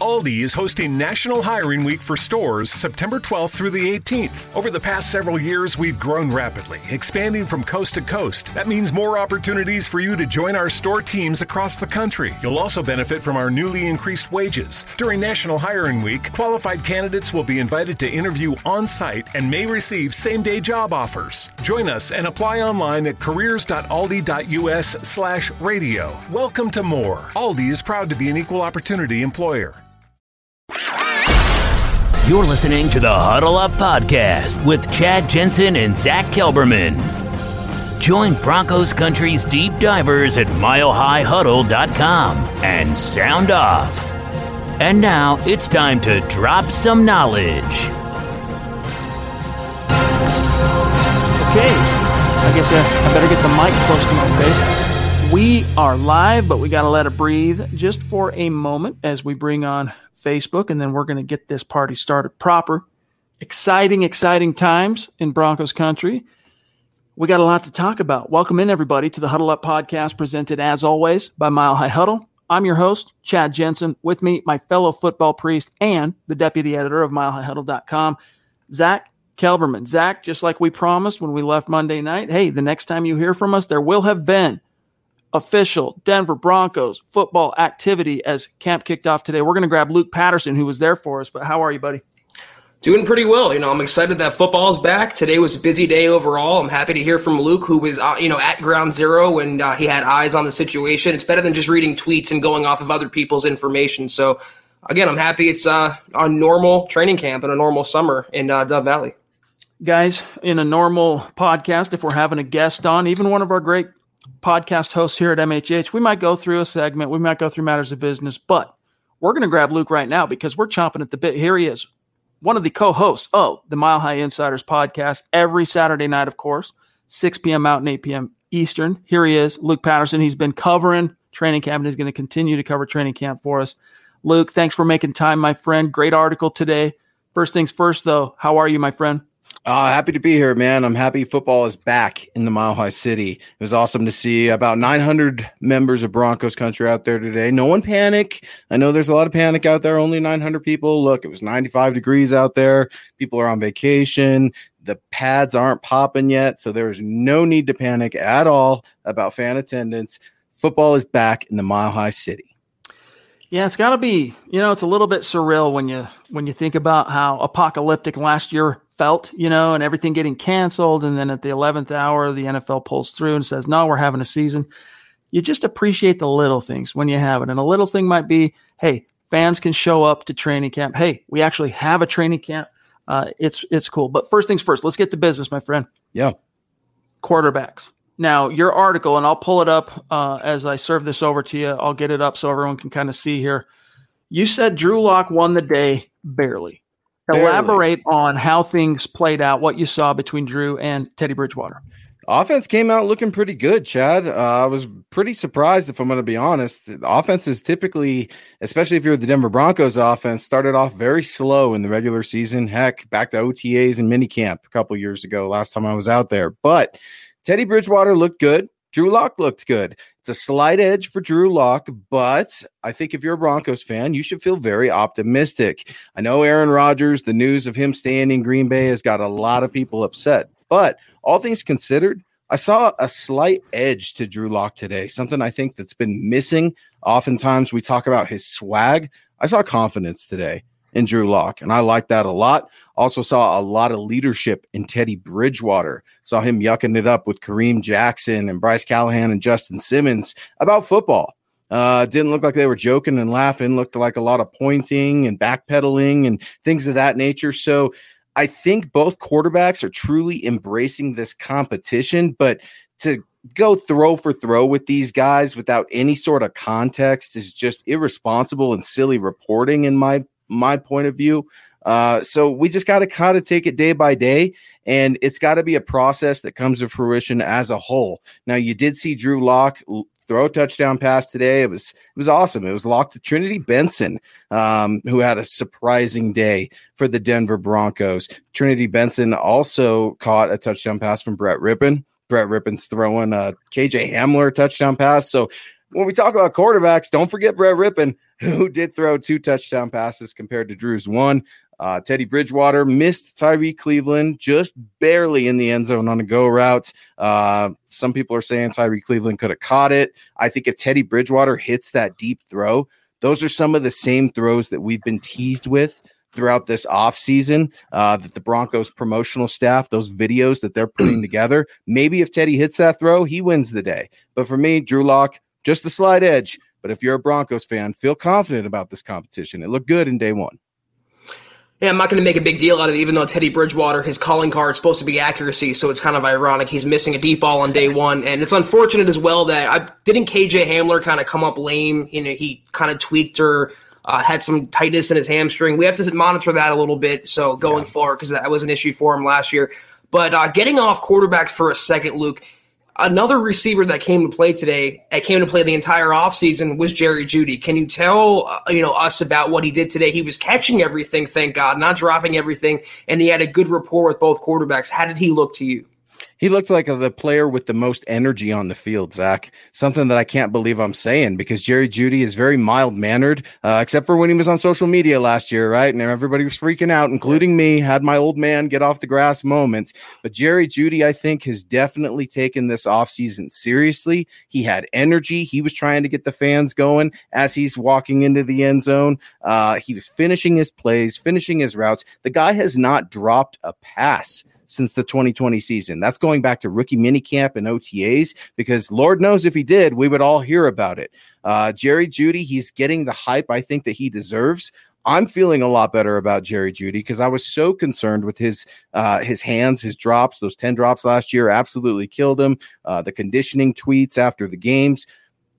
Aldi is hosting National Hiring Week for stores September 12th through the 18th. Over the past several years, we've grown rapidly, expanding from coast to coast. That means more opportunities for you to join our store teams across the country. You'll also benefit from our newly increased wages. During National Hiring Week, qualified candidates will be invited to interview on site and may receive same day job offers. Join us and apply online at careers.aldi.us slash radio. Welcome to more. Aldi is proud to be an equal opportunity employer. You're listening to the Huddle Up Podcast with Chad Jensen and Zach Kelberman. Join Broncos Country's deep divers at milehighhuddle.com and sound off. And now it's time to drop some knowledge. Okay, I guess uh, I better get the mic close to my face. We are live, but we got to let it breathe just for a moment as we bring on Facebook, and then we're going to get this party started proper. Exciting, exciting times in Broncos country. We got a lot to talk about. Welcome in, everybody, to the Huddle Up podcast, presented as always by Mile High Huddle. I'm your host, Chad Jensen. With me, my fellow football priest and the deputy editor of milehighhuddle.com, Zach Kelberman. Zach, just like we promised when we left Monday night, hey, the next time you hear from us, there will have been official Denver Broncos football activity as camp kicked off today. We're going to grab Luke Patterson, who was there for us. But how are you, buddy? Doing pretty well. You know, I'm excited that football is back. Today was a busy day overall. I'm happy to hear from Luke, who was, uh, you know, at ground zero and uh, he had eyes on the situation. It's better than just reading tweets and going off of other people's information. So, again, I'm happy it's uh, a normal training camp and a normal summer in uh, Dove Valley. Guys, in a normal podcast, if we're having a guest on, even one of our great podcast hosts here at MHH, we might go through a segment, we might go through matters of business, but we're going to grab Luke right now because we're chomping at the bit. Here he is, one of the co hosts of the Mile High Insiders podcast every Saturday night, of course, 6 p.m. Mountain, 8 p.m. Eastern. Here he is, Luke Patterson. He's been covering training camp and he's going to continue to cover training camp for us. Luke, thanks for making time, my friend. Great article today. First things first, though, how are you, my friend? Uh, happy to be here, man. I'm happy football is back in the Mile High City. It was awesome to see about 900 members of Broncos country out there today. No one panic. I know there's a lot of panic out there. Only 900 people. Look, it was 95 degrees out there. People are on vacation. The pads aren't popping yet, so there's no need to panic at all about fan attendance. Football is back in the Mile High City. Yeah, it's got to be. You know, it's a little bit surreal when you when you think about how apocalyptic last year felt, you know, and everything getting canceled. And then at the 11th hour, the NFL pulls through and says, no, we're having a season. You just appreciate the little things when you have it. And a little thing might be, hey, fans can show up to training camp. Hey, we actually have a training camp. Uh, it's it's cool. But first things first, let's get to business, my friend. Yeah. Quarterbacks. Now, your article, and I'll pull it up uh, as I serve this over to you. I'll get it up so everyone can kind of see here. You said Drew Lock won the day barely. Barely. Elaborate on how things played out, what you saw between Drew and Teddy Bridgewater. Offense came out looking pretty good, Chad. Uh, I was pretty surprised, if I'm going to be honest. The offense is typically, especially if you're the Denver Broncos offense, started off very slow in the regular season. Heck, back to OTAs and minicamp a couple years ago, last time I was out there. But Teddy Bridgewater looked good. Drew Lock looked good. It's a slight edge for Drew Lock, but I think if you're a Broncos fan, you should feel very optimistic. I know Aaron Rodgers, the news of him staying in Green Bay has got a lot of people upset, but all things considered, I saw a slight edge to Drew Lock today, something I think that's been missing. Oftentimes we talk about his swag. I saw confidence today in Drew Lock, and I like that a lot. Also saw a lot of leadership in Teddy Bridgewater. Saw him yucking it up with Kareem Jackson and Bryce Callahan and Justin Simmons about football. Uh, didn't look like they were joking and laughing. Looked like a lot of pointing and backpedaling and things of that nature. So I think both quarterbacks are truly embracing this competition. But to go throw for throw with these guys without any sort of context is just irresponsible and silly reporting in my my point of view. Uh, so we just got to kind of take it day by day, and it's got to be a process that comes to fruition as a whole. Now, you did see Drew Lock throw a touchdown pass today. It was it was awesome. It was locked to Trinity Benson, um, who had a surprising day for the Denver Broncos. Trinity Benson also caught a touchdown pass from Brett Rypien. Brett Rypien's throwing a KJ Hamler touchdown pass. So when we talk about quarterbacks, don't forget Brett Rypien, who did throw two touchdown passes compared to Drew's one. Uh, Teddy Bridgewater missed Tyree Cleveland just barely in the end zone on a go route. Uh, some people are saying Tyree Cleveland could have caught it. I think if Teddy Bridgewater hits that deep throw, those are some of the same throws that we've been teased with throughout this offseason uh, that the Broncos promotional staff, those videos that they're putting together. Maybe if Teddy hits that throw, he wins the day. But for me, Drew Lock, just a slight edge. But if you're a Broncos fan, feel confident about this competition. It looked good in day one. Yeah, I'm not going to make a big deal out of it, even though Teddy Bridgewater, his calling card is supposed to be accuracy, so it's kind of ironic he's missing a deep ball on day one, and it's unfortunate as well that I didn't KJ Hamler kind of come up lame. You know, he kind of tweaked or uh, had some tightness in his hamstring. We have to monitor that a little bit. So going yeah. forward, because that was an issue for him last year. But uh, getting off quarterbacks for a second, Luke, Another receiver that came to play today, that came to play the entire offseason was Jerry Jeudy. Can you tell uh, you know us about what he did today? He was catching everything, thank God, not dropping everything, and he had a good rapport with both quarterbacks. How did he look to you? He looked like the player with the most energy on the field, Zach. Something that I can't believe I'm saying because Jerry Jeudy is very mild mannered, uh, except for when he was on social media last year, right? And everybody was freaking out, including me. Had my old man get off the grass moments. But Jerry Jeudy, I think, has definitely taken this offseason seriously. He had energy. He was trying to get the fans going as he's walking into the end zone. Uh, he was finishing his plays, finishing his routes. The guy has not dropped a pass since the 2020 season. That's going back to rookie minicamp and OTAs because Lord knows if he did, we would all hear about it. Uh, Jerry Jeudy, he's getting the hype I think that he deserves. I'm feeling a lot better about Jerry Jeudy because I was so concerned with his uh, his hands, his drops. Those ten drops last year absolutely killed him. Uh, the conditioning tweets after the games.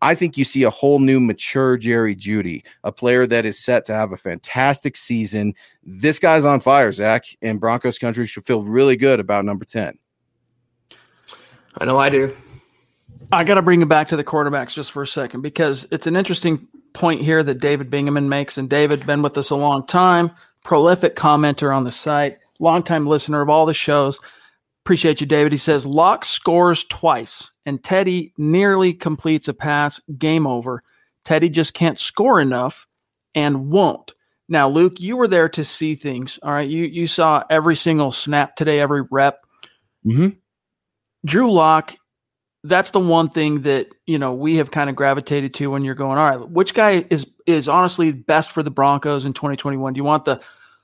I think you see a whole new mature Jerry Jeudy, a player that is set to have a fantastic season. This guy's on fire, Zach, and Broncos country should feel really good about number 10. I know I do. I got to bring it back to the quarterbacks just for a second because it's an interesting point here that David Bingaman makes. And David, has been with us a long time, prolific commenter on the site, longtime listener of all the shows. Appreciate you, David. He says Lock scores twice and Teddy nearly completes a pass, game over. Teddy just can't score enough and won't. Now, Luke, you were there to see things. All right. You you saw every single snap today, every rep. Mm-hmm. Drew Lock, that's the one thing that, you know, we have kind of gravitated to when you're going, all right, which guy is is honestly best for the Broncos in 2021? Do you want the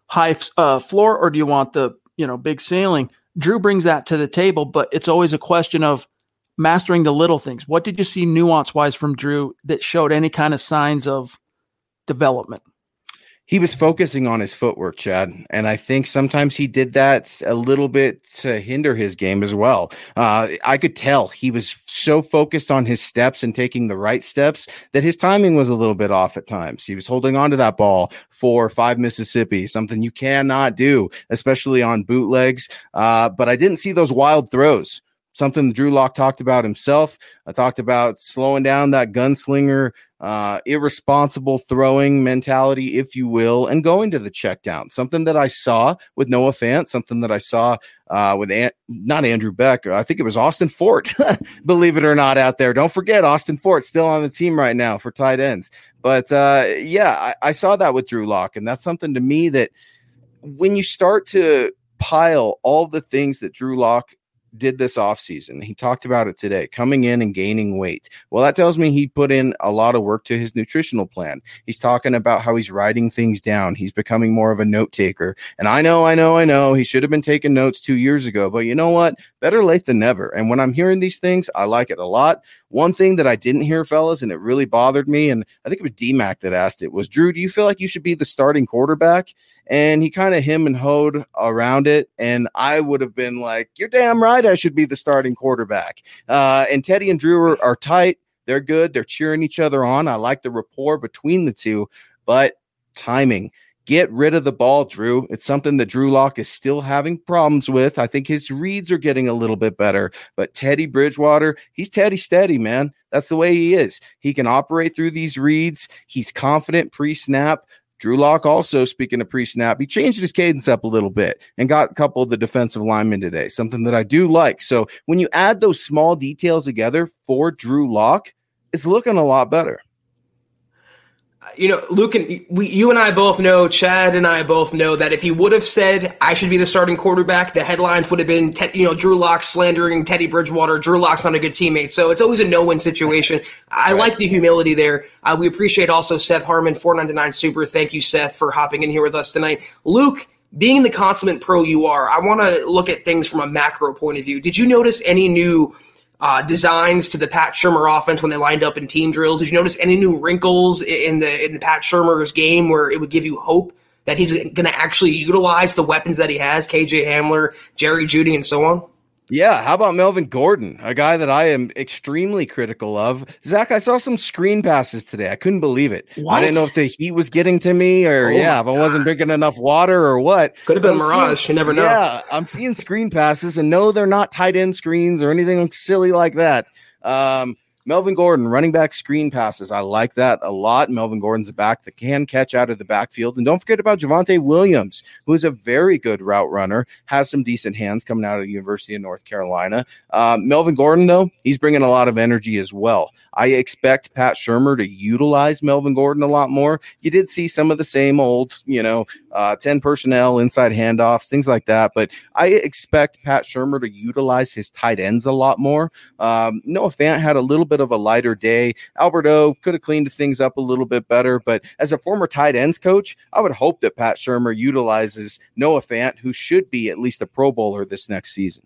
high uh, floor or do you want the, you know, big ceiling? Drew brings that to the table, but it's always a question of mastering the little things. What did you see nuance wise from Drew that showed any kind of signs of development? He was focusing on his footwork, Chad, and I think sometimes he did that a little bit to hinder his game as well. Uh, I could tell he was so focused on his steps and taking the right steps that his timing was a little bit off at times. He was holding on to that ball for five Mississippi, something you cannot do, especially on bootlegs. Uh, but I didn't see those wild throws something Drew Lock talked about himself. I talked about slowing down that gunslinger, uh, irresponsible throwing mentality, if you will, and going to the check down. Something that I saw with Noah Fant, something that I saw uh, with not Andrew Beck. I think it was Austin Fort, believe it or not, out there. Don't forget Austin Fort still on the team right now for tight ends. But uh, yeah, I, I saw that with Drew Lock, and that's something to me that when you start to pile all the things that Drew Lock did this offseason. He talked about it today, coming in and gaining weight. Well, that tells me he put in a lot of work to his nutritional plan. He's talking about how he's writing things down. He's becoming more of a note taker. And I know, I know, I know he should have been taking notes two years ago, but you know what? Better late than never. And when I'm hearing these things, I like it a lot. One thing that I didn't hear, fellas, and it really bothered me, and I think it was DMAC that asked it, was Drew, do you feel like you should be the starting quarterback? and he kind of him and hoed around it. And I would have been like, "You're damn right, I should be the starting quarterback." Uh, and Teddy and Drew are, are tight. They're good. They're cheering each other on. I like the rapport between the two, but timing. Get rid of the ball, Drew. It's something that Drew Lock is still having problems with. I think his reads are getting a little bit better, but Teddy Bridgewater, he's Teddy steady, man. That's the way he is. He can operate through these reads. He's confident pre snap. Drew Lock also, speaking of pre snap, he changed his cadence up a little bit and got a couple of the defensive linemen today, something that I do like. So when you add those small details together for Drew Lock, it's looking a lot better you know, Luke and we, you and I both know, Chad and I both know that if he would have said I should be the starting quarterback, the headlines would have been, you know, Drew Lock slandering Teddy Bridgewater. Drew Lock's not a good teammate, so it's always a no-win situation. I right. like the humility there. Uh, we appreciate also Seth Harmon, four ninety nine super. Thank you, Seth, for hopping in here with us tonight. Luke, being the consummate pro you are, I want to look at things from a macro point of view. Did you notice any new? Uh, designs to the Pat Shurmur offense when they lined up in team drills? Did you notice any new wrinkles in the in Pat Shurmur's game where it would give you hope that he's going to actually utilize the weapons that he has, KJ Hamler, Jerry Jeudy, and so on? Yeah, how about Melvin Gordon, a guy that I am extremely critical of? Zach, I saw some screen passes today. I couldn't believe it. What? I didn't know if the heat was getting to me or, oh yeah, if I wasn't drinking enough water or what. Could have been Mirage. Seeing, you never know. Yeah, I'm seeing screen passes, and no, they're not tight end screens or anything silly like that. Um, Melvin Gordon, running back screen passes. I like that a lot. Melvin Gordon's a back that can catch out of the backfield. And don't forget about Javonte Williams, who is a very good route runner, has some decent hands coming out of the University of North Carolina. Um, Melvin Gordon, though, he's bringing a lot of energy as well. I expect Pat Shurmur to utilize Melvin Gordon a lot more. You did see some of the same old, you know, uh, 10 personnel, inside handoffs, things like that. But I expect Pat Shurmur to utilize his tight ends a lot more. Um, Noah Fant had a little bit of a lighter day. Alberto could have cleaned things up a little bit better, but as a former tight ends coach, I would hope that Pat Shurmur utilizes Noah Fant, who should be at least a Pro Bowler this next season.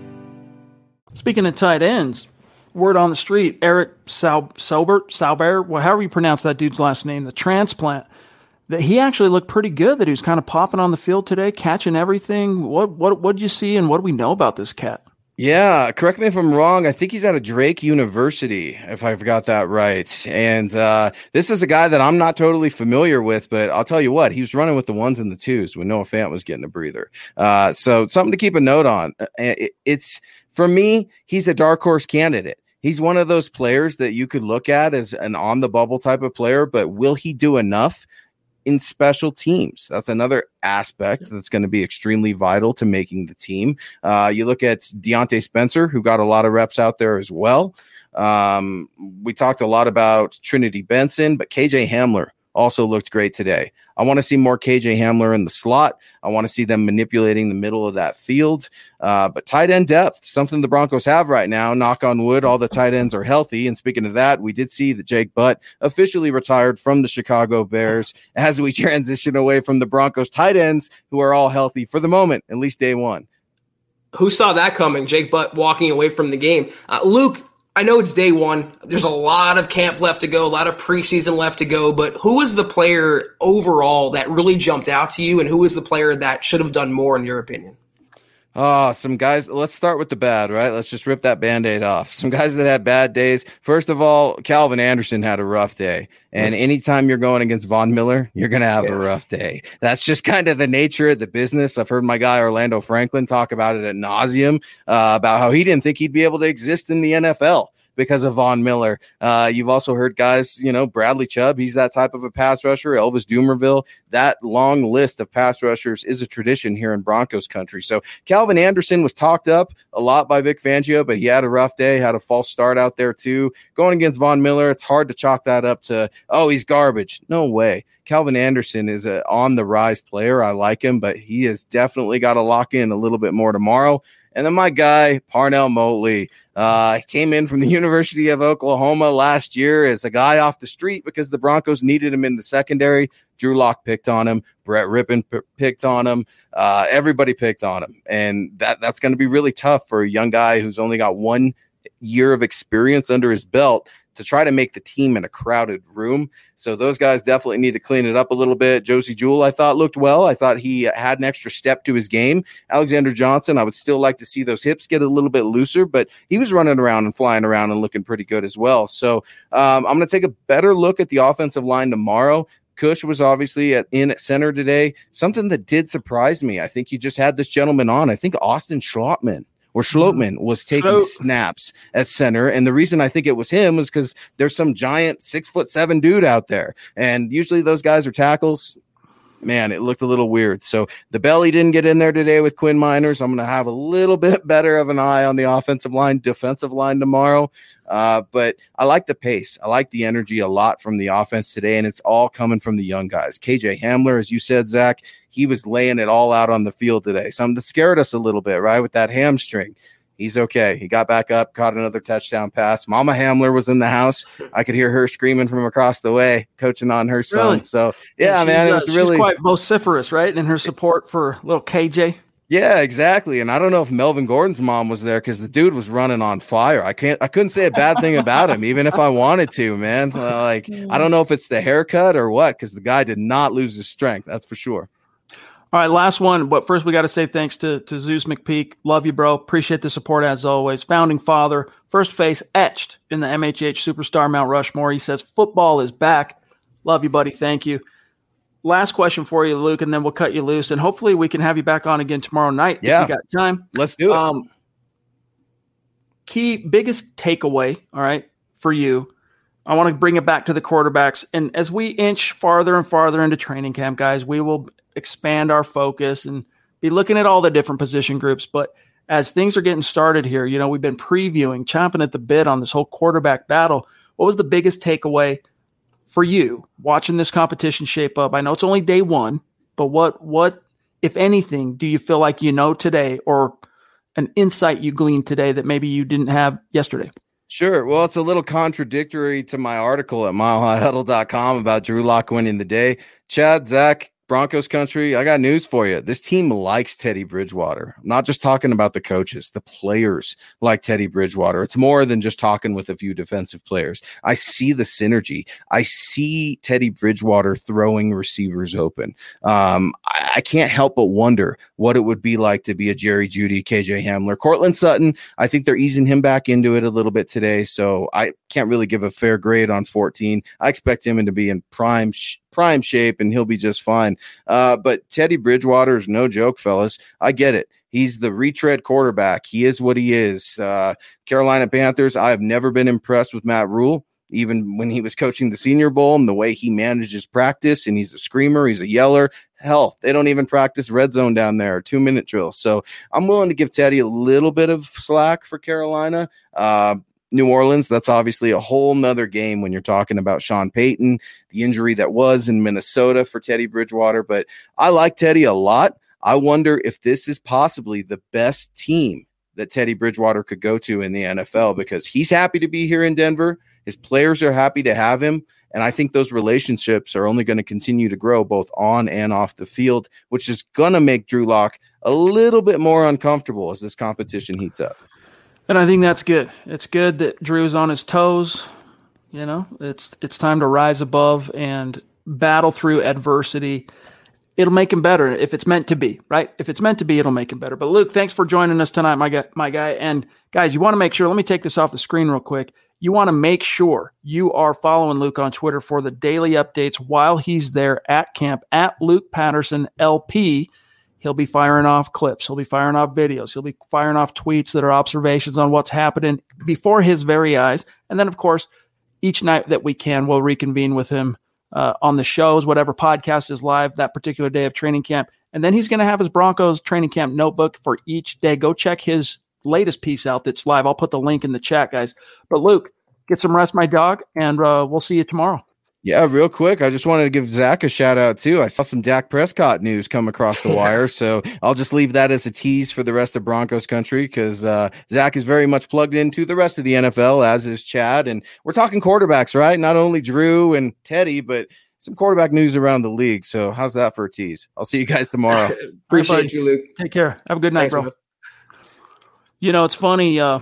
Speaking of tight ends, word on the street, Eric Sal- Saubert, Saubert, well, however you pronounce that dude's last name, the transplant, that he actually looked pretty good. That he was kind of popping on the field today, catching everything. What what what did you see, and what do we know about this cat? Yeah, correct me if I'm wrong. I think he's out of Drake University, if I've got that right. And uh, this is a guy that I'm not totally familiar with, but I'll tell you what, he was running with the ones and the twos when Noah Fant was getting a breather. Uh, so something to keep a note on. Uh, it, it's for me, he's a dark horse candidate. He's one of those players that you could look at as an on the bubble type of player, but will he do enough? in special teams. That's another aspect that's going to be extremely vital to making the team. Uh, you look at Diontae Spencer, who got a lot of reps out there as well. Um, we talked a lot about Trinity Benson, but KJ Hamler also looked great today. I want to see more KJ Hamler in the slot. I want to see them manipulating the middle of that field. Uh, but tight end depth, something the Broncos have right now. Knock on wood, all the tight ends are healthy. And speaking of that, we did see that Jake Butt officially retired from the Chicago Bears as we transition away from the Broncos tight ends, who are all healthy for the moment, at least day one. Who saw that coming? Jake Butt walking away from the game. Uh, Luke, I know it's day one. There's a lot of camp left to go, a lot of preseason left to go, but who was the player overall that really jumped out to you, and who was the player that should have done more, in your opinion? Oh, some guys. Let's start with the bad, right? Let's just rip that band aid off. Some guys that had bad days. First of all, Calvin Anderson had a rough day. And anytime you're going against Von Miller, you're going to have yeah. a rough day. That's just kind of the nature of the business. I've heard my guy Orlando Franklin talk about it at nauseum uh, about how he didn't think he'd be able to exist in the NFL because of Von Miller. Uh, you've also heard guys, you know, Bradley Chubb, he's that type of a pass rusher. Elvis Dumervil, that long list of pass rushers is a tradition here in Broncos country. So Calvin Anderson was talked up a lot by Vic Fangio, but he had a rough day, had a false start out there too. Going against Von Miller, it's hard to chalk that up to, oh, he's garbage. No way. Calvin Anderson is a on the rise player. I like him, but he has definitely got to lock in a little bit more tomorrow. And then my guy, Parnell Motley, uh, came in from the University of Oklahoma last year as a guy off the street because the Broncos needed him in the secondary. Drew Lock picked on him. Brett Rypien p- picked on him. Uh, everybody picked on him. And that, that's going to be really tough for a young guy who's only got one year of experience under his belt to try to make the team in a crowded room. So those guys definitely need to clean it up a little bit. Josey Jewell, I thought looked well. I thought he had an extra step to his game. Alexander Johnson, I would still like to see those hips get a little bit looser, but he was running around and flying around and looking pretty good as well. So um, I'm going to take a better look at the offensive line tomorrow. Cush was obviously at, in at center today. Something that did surprise me. I think you just had this gentleman on. I think Austin Schlottmann or mm-hmm. Schlottmann was taking snaps at center. And the reason I think it was him is because there's some giant six foot seven dude out there. And usually those guys are tackles. Man, it looked a little weird. So the belly didn't get in there today with Quinn Meinerz. I'm going to have a little bit better of an eye on the offensive line, defensive line tomorrow. Uh, but I like the pace. I like the energy a lot from the offense today, and it's all coming from the young guys. KJ Hamler, as you said, Zach, he was laying it all out on the field today. Something that scared us a little bit, right? With that hamstring. He's okay. He got back up, caught another touchdown pass. Mama Hamler was in the house. I could hear her screaming from across the way, coaching on her son. Really? So yeah, man, it was uh, really quite vociferous, right? In her support for little KJ. Yeah, exactly. And I don't know if Melvin Gordon's mom was there because the dude was running on fire. I can't, I couldn't say a bad thing about him, even if I wanted to, man. Uh, like, I don't know if it's the haircut or what, because the guy did not lose his strength. That's for sure. All right, last one. But first, we got to say thanks to, to Zeus McPeak. Love you, bro. Appreciate the support as always. Founding father, first face etched in the MHH Superstar Mount Rushmore. He says, Football is back. Love you, buddy. Thank you. Last question for you, Luke, and then we'll cut you loose. And hopefully, we can have you back on again tomorrow night yeah. if you got time. Let's do it. Um, key, biggest takeaway, all right, for you. I want to bring it back to the quarterbacks. And as we inch farther and farther into training camp, guys, we will expand our focus and be looking at all the different position groups. But as things are getting started here, you know, we've been previewing, chomping at the bit on this whole quarterback battle. What was the biggest takeaway for you watching this competition shape up? I know it's only day one, but what what if anything do you feel like you know today or an insight you gleaned today that maybe you didn't have yesterday? Sure. Well, it's a little contradictory to my article at milehighhuddle.com about Drew Lock winning the day. Chad, Zach, Broncos country, I got news for you. This team likes Teddy Bridgewater. I'm not just talking about the coaches, the players like Teddy Bridgewater. It's more than just talking with a few defensive players. I see the synergy. I see Teddy Bridgewater throwing receivers open. Um, I, I, can't help but wonder what it would be like to be a Jerry Jeudy, KJ Hamler, Courtland Sutton. I think they're easing him back into it a little bit today. So I can't really give a fair grade on 14. I expect him to be in prime prime shape and he'll be just fine. Uh, but Teddy Bridgewater is no joke, fellas. I get it. He's the retread quarterback. He is what he is. Uh, Carolina Panthers, I have never been impressed with Matt Rhule even when he was coaching the Senior Bowl and the way he manages practice. And he's a screamer, he's a yeller. Hell, they don't even practice red zone down there, two minute drills. So I'm willing to give Teddy a little bit of slack for Carolina. Uh, New Orleans, that's obviously a whole nother game when you're talking about Sean Payton, the injury that was in Minnesota for Teddy Bridgewater. But I like Teddy a lot. I wonder if this is possibly the best team that Teddy Bridgewater could go to in the NFL because he's happy to be here in Denver. His players are happy to have him. And I think those relationships are only going to continue to grow both on and off the field, which is going to make Drew Lock a little bit more uncomfortable as this competition heats up. And I think that's good. It's good that Drew's on his toes. You know, it's it's time to rise above and battle through adversity. It'll make him better if it's meant to be, right? If it's meant to be, it'll make him better. But Luke, thanks for joining us tonight, my guy. My guy, and guys, you want to make sure. Let me take this off the screen real quick you want to make sure you are following Luke on Twitter for the daily updates while he's there at camp at Luke Patterson LP. He'll be firing off clips, he'll be firing off videos, he'll be firing off tweets that are observations on what's happening before his very eyes. And then, of course, each night that we can, we'll reconvene with him uh, on the shows, whatever podcast is live that particular day of training camp. And then he's going to have his Broncos training camp notebook for each day. Go check his latest piece out that's live. I'll put the link in the chat, guys. But Luke, get some rest, my dog, and uh, we'll see you tomorrow. Yeah, real quick, I just wanted to give Zach a shout out too. I saw some Dak Prescott news come across the wire, so I'll just leave that as a tease for the rest of Broncos country because uh, Zach is very much plugged into the rest of the NFL, as is Chad, and we're talking quarterbacks, right? Not only Drew and Teddy, but some quarterback news around the league. So how's that for a tease? I'll see you guys tomorrow. Appreciate you, Luke. Take care. Have a good night, Thanks, bro. You know, it's funny. Uh,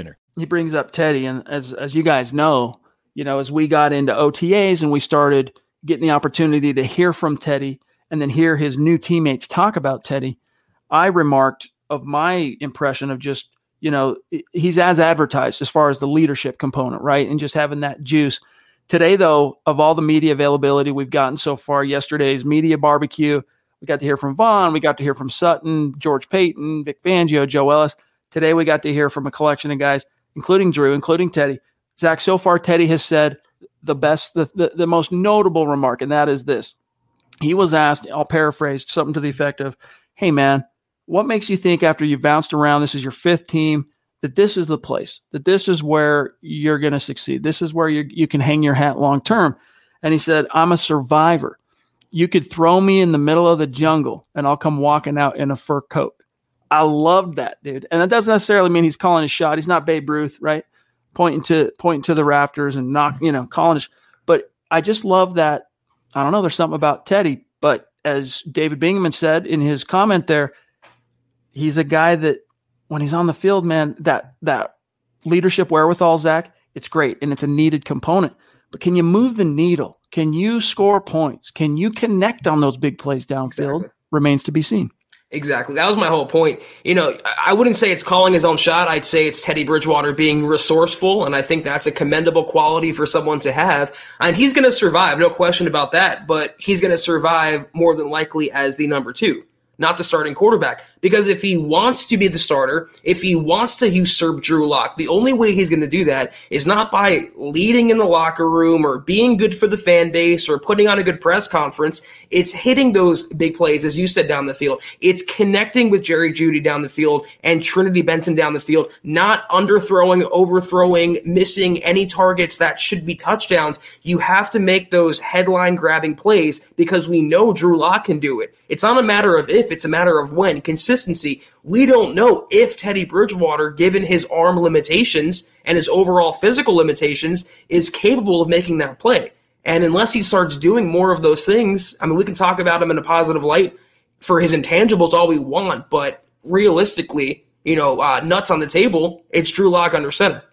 He brings up Teddy, and as as you guys know, you know, as we got into OTAs and we started getting the opportunity to hear from Teddy and then hear his new teammates talk about Teddy, I remarked of my impression of just you know he's as advertised as far as the leadership component, right, and just having that juice. Today, though, of all the media availability we've gotten so far, yesterday's media barbecue, we got to hear from Von, we got to hear from Sutton, George Paton, Vic Fangio, Joe Ellis. Today we got to hear from a collection of guys, including Drew, including Teddy. Zach, so far Teddy has said the best, the, the, the most notable remark, and that is this. He was asked, I'll paraphrase something to the effect of, Hey man, what makes you think after you've bounced around, this is your fifth team, that this is the place, that this is where you're going to succeed. This is where you you can hang your hat long term. And he said, I'm a survivor. You could throw me in the middle of the jungle and I'll come walking out in a fur coat. I loved that, dude. And that doesn't necessarily mean he's calling his shot. He's not Babe Ruth, right? pointing to pointing to the rafters and knock, you know, calling us. But I just love that. I don't know. There's something about Teddy, but as David Bingaman said in his comment there, he's a guy that when he's on the field, man, that that leadership wherewithal, Zach, it's great and it's a needed component. But can you move the needle? Can you score points? Can you connect on those big plays downfield? Exactly. Remains to be seen. Exactly. That was my whole point. You know, I wouldn't say it's calling his own shot. I'd say it's Teddy Bridgewater being resourceful. And I think that's a commendable quality for someone to have. And he's going to survive, no question about that. But he's going to survive more than likely as the number two not the starting quarterback. Because if he wants to be the starter, if he wants to usurp Drew Lock, the only way he's going to do that is not by leading in the locker room or being good for the fan base or putting on a good press conference. It's hitting those big plays, as you said, down the field. It's connecting with Jerry Jeudy down the field and Trinity Benson down the field, not underthrowing, overthrowing, missing any targets that should be touchdowns. You have to make those headline grabbing plays because we know Drew Lock can do it. It's not a matter of if, it's a matter of when. Consistency. We don't know if Teddy Bridgewater, given his arm limitations and his overall physical limitations, is capable of making that play. And unless he starts doing more of those things, I mean, we can talk about him in a positive light for his intangibles all we want, but realistically, you know, uh, nuts on the table, it's Drew Lock under center.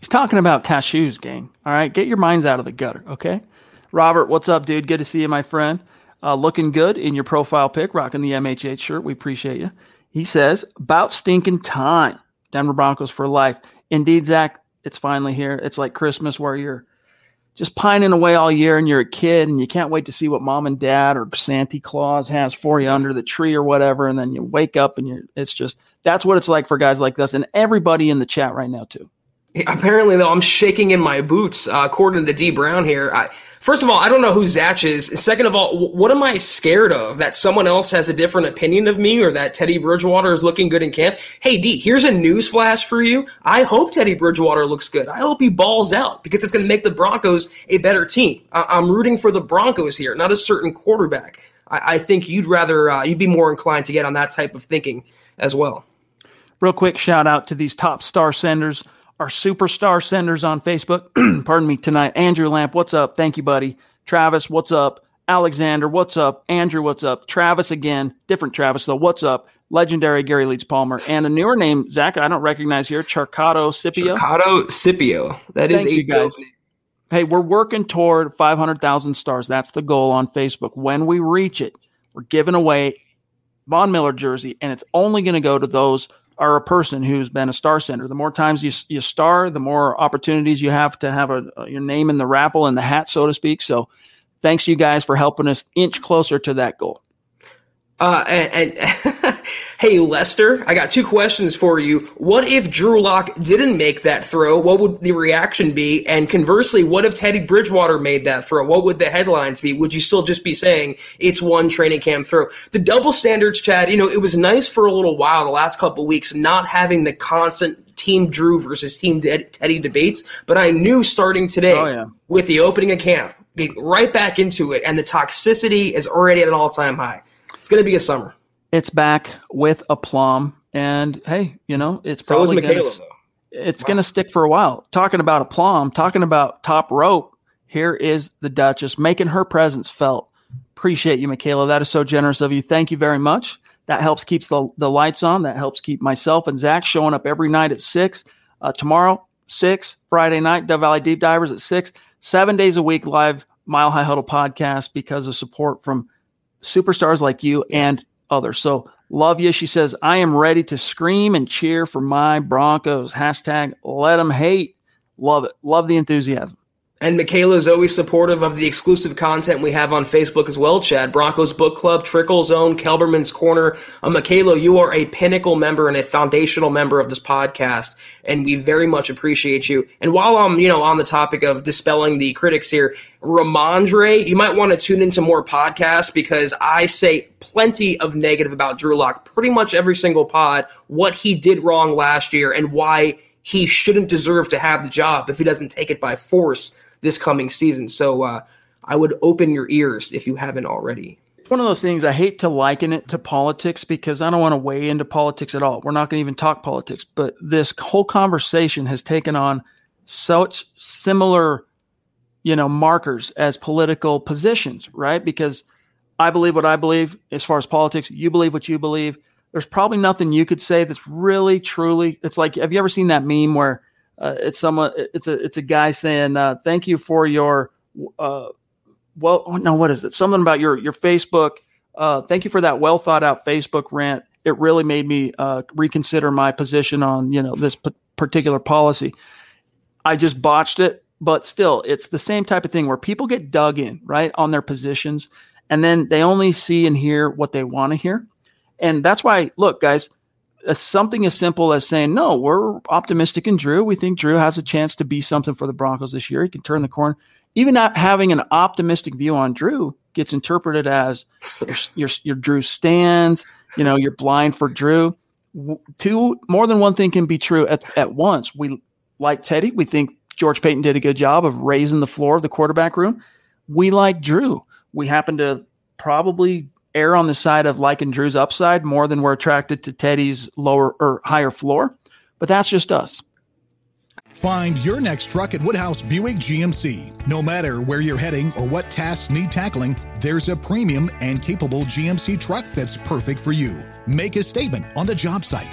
He's talking about cashews, gang. All right, get your minds out of the gutter, okay? Robert, what's up, dude? Good to see you, my friend. Uh, looking good in your profile pic, rocking the MHH shirt. We appreciate you. He says, about stinking time. Denver Broncos for life. Indeed, Zach, it's finally here. It's like Christmas where you're just pining away all year and you're a kid and you can't wait to see what mom and dad or Santa Claus has for you under the tree or whatever. And then you wake up and you're, it's just, that's what it's like for guys like us and everybody in the chat right now, too. Apparently, though, I'm shaking in my boots. Uh, according to D Brown here, I, First of all, I don't know who Zach is. Second of all, what am I scared of? That someone else has a different opinion of me or that Teddy Bridgewater is looking good in camp? Hey, D, here's a news flash for you. I hope Teddy Bridgewater looks good. I hope he balls out because it's going to make the Broncos a better team. I- am rooting for the Broncos here, not a certain quarterback. I, I think you'd rather, uh, you'd be more inclined to get on that type of thinking as well. Real quick shout out to these top star senders our superstar senders on Facebook. Pardon me tonight. Andrew Lamp, what's up? Thank you, buddy. Travis, what's up? Alexander, what's up? Andrew, what's up? Travis again, different Travis though. What's up? Legendary Gary Leeds Palmer and a newer name, Zach. I don't recognize here. Charcato Scipio. Charcato Scipio. That is Thanks, a you guys. Hey, we're working toward 500,000 stars. That's the goal on Facebook. When we reach it, we're giving away Von Miller jersey, and it's only going to go to those are a person who's been a star sender. The more times you you star, the more opportunities you have to have a, your name in the raffle and the hat, so to speak. So, thanks you guys for helping us inch closer to that goal. Uh, and, and hey, Lester, I got two questions for you. What if Drew Lock didn't make that throw? What would the reaction be? And conversely, what if Teddy Bridgewater made that throw? What would the headlines be? Would you still just be saying it's one training camp throw? The double standards, Chad, you know, it was nice for a little while, the last couple weeks, not having the constant Team Drew versus Team Teddy debates. But I knew starting today oh, yeah. with the opening of camp, get right back into it, and the toxicity is already at an all time high. It's going to be a summer. It's back with aplomb, and hey, you know it's probably gonna, it's wow. going to stick for a while. Talking about aplomb, talking about top rope. Here is the Duchess making her presence felt. Appreciate you, Michaela. That is so generous of you. Thank you very much. That helps keeps the, the lights on. That helps keep myself and Zach showing up every night at six. Uh, tomorrow, six. Friday night, Dove Valley Deep Divers at six. Seven days a week live Mile High Huddle podcast because of support from superstars like you and others. So love you. She says, I am ready to scream and cheer for my Broncos. Hashtag let them hate. Love it. Love the enthusiasm. And Michaela is always supportive of the exclusive content we have on Facebook as well, Chad. Broncos Book Club, Trickle Zone, Kelberman's Corner. Uh, Michaela, you are a pinnacle member and a foundational member of this podcast, and we very much appreciate you. And while I'm, you know, on the topic of dispelling the critics here, Rhamondre, you might want to tune into more podcasts because I say plenty of negative about Drew Lock, pretty much every single pod, what he did wrong last year and why he shouldn't deserve to have the job if he doesn't take it by force this coming season. So uh, I would open your ears if you haven't already. It's one of those things I hate to liken it to politics because I don't want to weigh into politics at all. We're not going to even talk politics, but this whole conversation has taken on such similar, you know, markers as political positions, right? Because I believe what I believe as far as politics, you believe what you believe. There's probably nothing you could say that's really truly it's like have you ever seen that meme where uh, it's someone it's a it's a guy saying uh, thank you for your uh, well, oh, no, what is it? Something about your your Facebook. Uh, thank you for that well thought out Facebook rant. It really made me uh, reconsider my position on you know this p- particular policy. I just botched it, but still, it's the same type of thing where people get dug in right on their positions, and then they only see and hear what they want to hear, and that's why. Look, guys, something as simple as saying, no, we're optimistic in Drew. We think Drew has a chance to be something for the Broncos this year. He can turn the corner even not having an optimistic view on Drew gets interpreted as your, your, your Drew stands, you know, you're blind for Drew. Two, more than one thing can be true at, at once. We like Teddy. We think George Paton did a good job of raising the floor of the quarterback room. We like Drew. We happen to probably err on the side of liking Drew's upside more than we're attracted to Teddy's lower or higher floor. But that's just us. Find your next truck at Woodhouse Buick GMC. No matter where you're heading or what tasks need tackling, there's a premium and capable GMC truck that's perfect for you. Make a statement on the job site,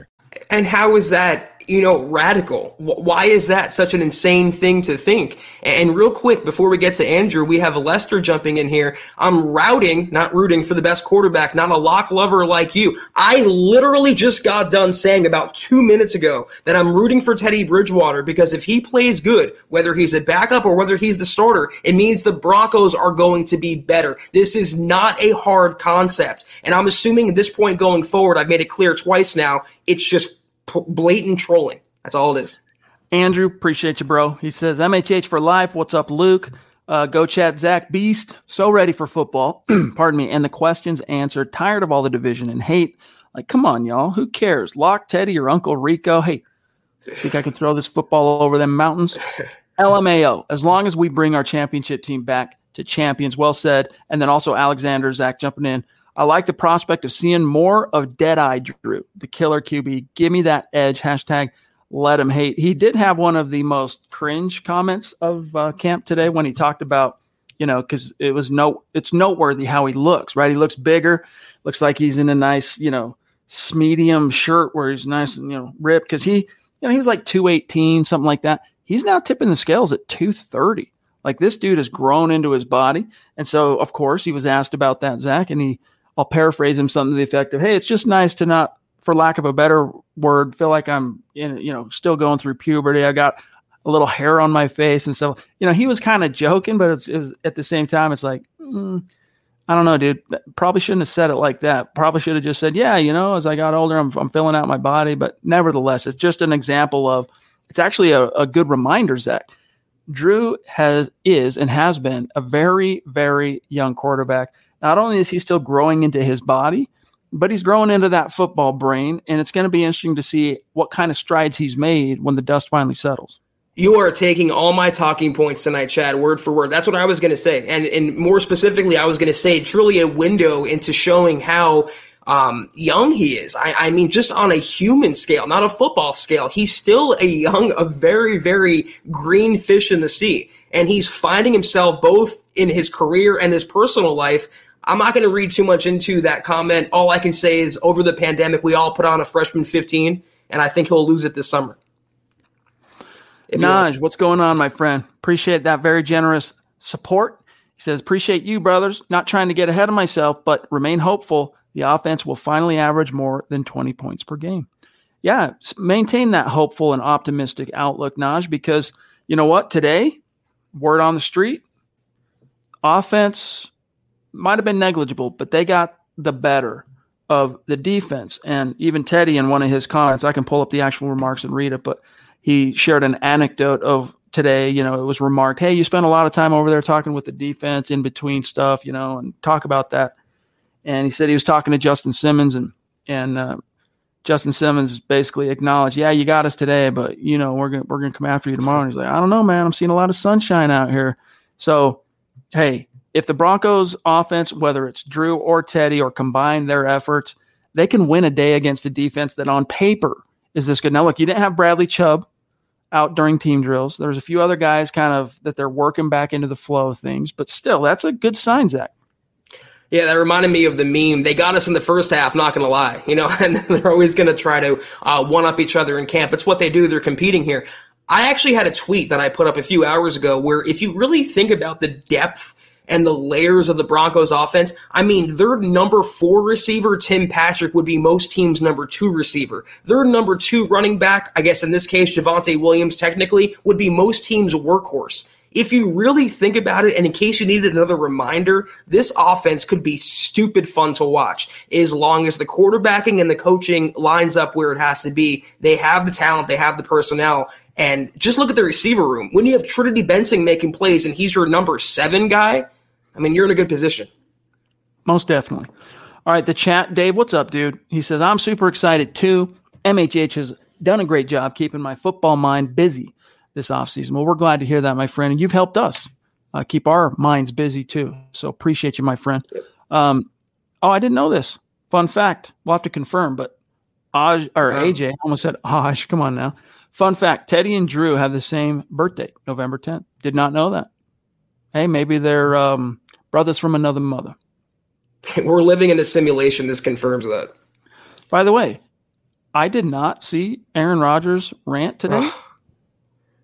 And how is that, you know, radical? Why is that such an insane thing to think? And real quick, before we get to Andrew, we have Lester jumping in here. I'm routing, not rooting for the best quarterback, not a lock lover like you. I literally just got done saying about two minutes ago that I'm rooting for Teddy Bridgewater because if he plays good, whether he's a backup or whether he's the starter, it means the Broncos are going to be better. This is not a hard concept. And I'm assuming at this point going forward, I've made it clear twice now, it's just blatant trolling. That's all it is. Andrew, appreciate you, bro. He says, MHH for life. What's up, Luke? Uh, go chat, Zach Beast. So ready for football. Pardon me. And the questions answered. Tired of all the division and hate. Like, come on, y'all. Who cares? Lock Teddy or Uncle Rico. Hey, think I can throw this football over them mountains? LMAO. As long as we bring our championship team back to champions. Well said. And then also Alexander, Zach jumping in. I like the prospect of seeing more of Deadeye Drew, the killer QB. Give me that edge. Hashtag let him hate. He did have one of the most cringe comments of uh, camp today when he talked about, you know, because it was no, it's noteworthy how he looks, right? He looks bigger, looks like he's in a nice, you know, medium shirt where he's nice and, you know, ripped because he, you know, he was like 218, something like that. He's now tipping the scales at 230. Like this dude has grown into his body. And so, of course, he was asked about that, Zach, and he, I'll paraphrase him something to the effect of, "Hey, it's just nice to not, for lack of a better word, feel like I'm in, you know, still going through puberty. I got, a little hair on my face and stuff. You know, he was kind of joking, but it was at the same time, it's like, mm, I don't know, dude. Probably shouldn't have said it like that. Probably should have just said, yeah, you know, as I got older, I'm, I'm filling out my body. But nevertheless, it's just an example of, it's actually a, a good reminder, Zach. Drew has is and has been a very, very young quarterback. Not only is he still growing into his body, but he's growing into that football brain. And it's going to be interesting to see what kind of strides he's made when the dust finally settles. You are taking all my talking points tonight, Chad, word for word. That's what I was going to say. And, and more specifically, I was going to say truly a window into showing how um, young he is. I, I, mean, just on a human scale, not a football scale, he's still a young, a very, very green fish in the sea. And he's finding himself both in his career and his personal life. I'm not going to read too much into that comment. All I can say is over the pandemic, we all put on a freshman 15, and I think he'll lose it this summer. Naj, what's going on, my friend? Appreciate that very generous support. He says, Appreciate you, brothers. Not trying to get ahead of myself, but remain hopeful the offense will finally average more than 20 points per game. Yeah, maintain that hopeful and optimistic outlook, Naj, because you know what? Today, word on the street, offense might have been negligible, but they got the better of the defense. And even Teddy, in one of his comments, I can pull up the actual remarks and read it, but he shared an anecdote of today. You know, it was remarked, "Hey, you spent a lot of time over there talking with the defense in between stuff, you know, and talk about that." And he said he was talking to Justin Simmons, and and uh, Justin Simmons basically acknowledged, "Yeah, you got us today, but you know, we're gonna we're gonna come after you tomorrow." And he's like, "I don't know, man. I'm seeing a lot of sunshine out here." So, hey, if the Broncos offense, whether it's Drew or Teddy, or combine their efforts, they can win a day against a defense that on paper is this good. Now, look, you didn't have Bradley Chubb out during team drills. There's a few other guys kind of that they're working back into the flow of things, but still, that's a good sign, Zach. Yeah, that reminded me of the meme. They got us in the first half, not going to lie, you know, and they're always going to try to uh, one up each other in camp. It's what they do. They're competing here. I actually had a tweet that I put up a few hours ago where if you really think about the depth and the layers of the Broncos offense, I mean, their number four receiver, Tim Patrick, would be most teams' number two receiver. Their number two running back, I guess in this case, Javonte Williams, technically, would be most teams' workhorse. If you really think about it, and in case you needed another reminder, this offense could be stupid fun to watch as long as the quarterbacking and the coaching lines up where it has to be. They have the talent, they have the personnel, and just look at the receiver room. When you have Trinity Benson making plays and he's your number seven guy, I mean, you're in a good position. Most definitely. All right, the chat, Dave, what's up, dude? He says, I'm super excited too. MHH has done a great job keeping my football mind busy this offseason. Well, we're glad to hear that, my friend. And you've helped us uh, keep our minds busy too. So appreciate you, my friend. Um, oh, I didn't know this. Fun fact. We'll have to confirm, but Aj or AJ almost said Aj. Come on now. Fun fact: Teddy and Drew have the same birthday, November 10th. Did not know that. Hey, maybe they're um, brothers from another mother. We're living in a simulation. This confirms that. By the way, I did not see Aaron Rodgers rant today.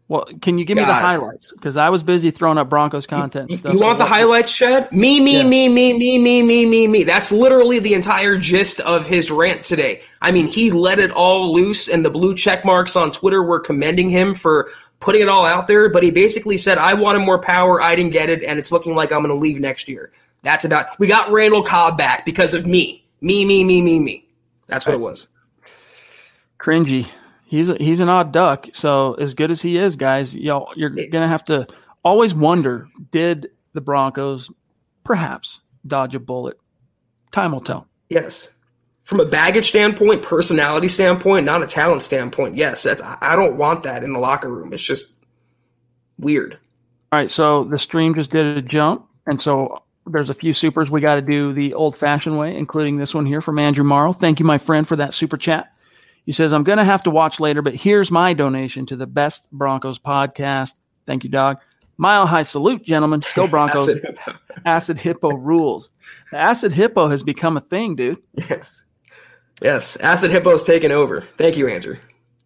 well, can you give God. me the highlights? Because I was busy throwing up Broncos content. You, you want so the highlights, Chad? Me, me, yeah. me, me, me, me, me, me, me. That's literally the entire gist of his rant today. I mean, he let it all loose, and the blue check marks on Twitter were commending him for putting it all out there, but he basically said, I wanted more power. I didn't get it. And it's looking like I'm going to leave next year. That's about, we got Randall Cobb back because of me. Me, me, me, me, me. That's what it was. Cringy. He's a, he's an odd duck. So as good as he is, guys, y'all, you're going to have to always wonder, did the Broncos perhaps dodge a bullet? Time will tell. Yes from a baggage standpoint, personality standpoint, not a talent standpoint, yes, that's I don't want that in the locker room. It's just weird. All right, so the stream just did a jump, and so there's a few supers we got to do the old-fashioned way, including this one here from Andrew Morrow. Thank you, my friend, for that super chat. He says, "I'm going to have to watch later, but here's my donation to the Best Broncos podcast. Thank you, dog. Mile high salute, gentlemen. Go Broncos. acid, hippo. acid hippo rules. The acid hippo has become a thing, dude. Yes. Yes, Acid Hippo's taken over. Thank you, Andrew.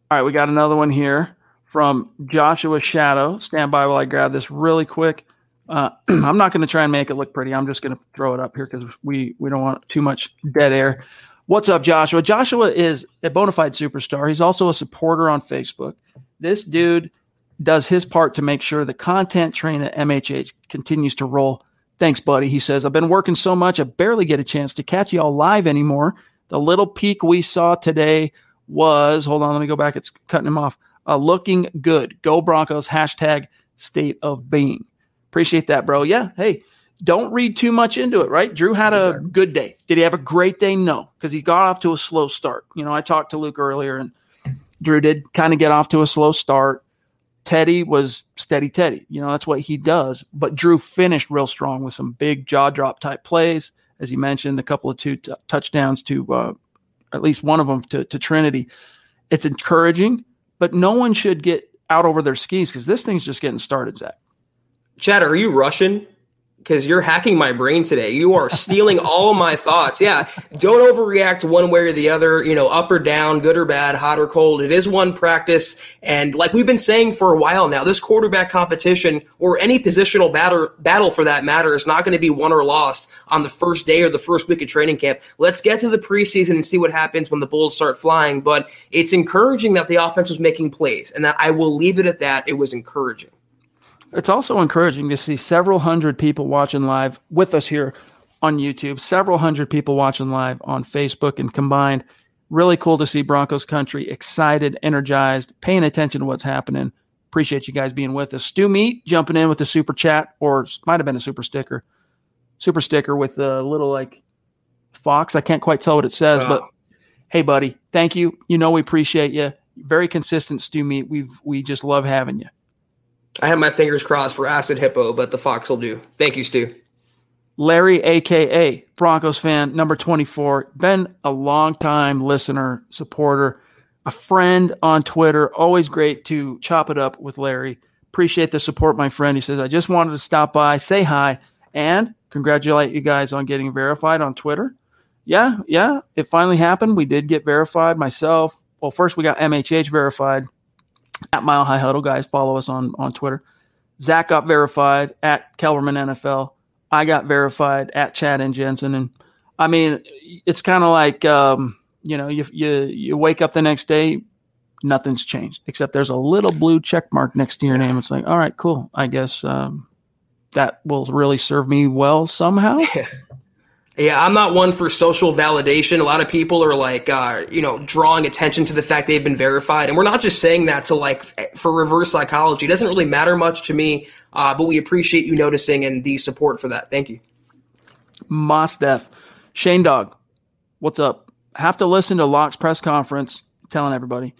All right, we got another one here from Joshua Shadow. Stand by while I grab this really quick. Uh, I'm not going to try and make it look pretty. I'm just going to throw it up here because we we don't want too much dead air. What's up, Joshua? Joshua is a bona fide superstar. He's also a supporter on Facebook. This dude does his part to make sure the content train at MHH continues to roll. Thanks, buddy. He says, I've been working so much, I barely get a chance to catch y'all live anymore. The little peek we saw today was, hold on, let me go back. It's cutting him off. Uh, looking good. Go Broncos. Hashtag state of being. Appreciate that, bro. Yeah. Hey, don't read too much into it, right? Drew had a good day. Did he have a great day? No, because he got off to a slow start. You know, I talked to Luke earlier, and Drew did kind of get off to a slow start. Teddy was steady Teddy. You know, that's what he does. But Drew finished real strong with some big jaw drop type plays. As he mentioned, a couple of two t- touchdowns to uh, at least one of them to, to Trinity. It's encouraging, but no one should get out over their skis because this thing's just getting started, Zach. Chad, are you Russian? Because you're hacking my brain today. You are stealing all my thoughts. Yeah. Don't overreact one way or the other, you know, up or down, good or bad, hot or cold. It is one practice. And like we've been saying for a while now, this quarterback competition or any positional battle, battle for that matter is not going to be won or lost on the first day or the first week of training camp. Let's get to the preseason and see what happens when the Bulls start flying. But it's encouraging that the offense was making plays and that I will leave it at that. It was encouraging. It's also encouraging to see several hundred people watching live with us here on YouTube, several hundred people watching live on Facebook and combined. Really cool to see Broncos country excited, energized, paying attention to what's happening. Appreciate you guys being with us. Stu Meat jumping in with a super chat, or might have been a super sticker, super sticker with a little like fox. I can't quite tell what it says, but uh. hey, buddy, thank you. You know we appreciate you. Very consistent, Stu Meat. We've we just love having you. I have my fingers crossed for Acid Hippo, but the Fox will do. Thank you, Stu. Larry, aka Broncos fan, number 24, been a long time listener, supporter, a friend on Twitter. Always great to chop it up with Larry. Appreciate the support, my friend. He says, I just wanted to stop by, say hi, and congratulate you guys on getting verified on Twitter. Yeah, yeah, it finally happened. We did get verified myself. Well, first we got MHH verified at Mile High Huddle, guys. Follow us on on Twitter. Zach got verified at Kelberman NFL. I got verified at Chad and Jensen, and I mean, it's kind of like um, you know, you you you wake up the next day, nothing's changed except there's a little blue check mark next to your name. It's like, all right, cool. I guess um, that will really serve me well somehow. Yeah, I'm not one for social validation. A lot of people are like, uh, you know, drawing attention to the fact they've been verified, and we're not just saying that to like for reverse psychology. It doesn't really matter much to me, uh, but we appreciate you noticing and the support for that. Thank you. Moss Def, Shane Dog, what's up? Have to listen to Lock's press conference telling everybody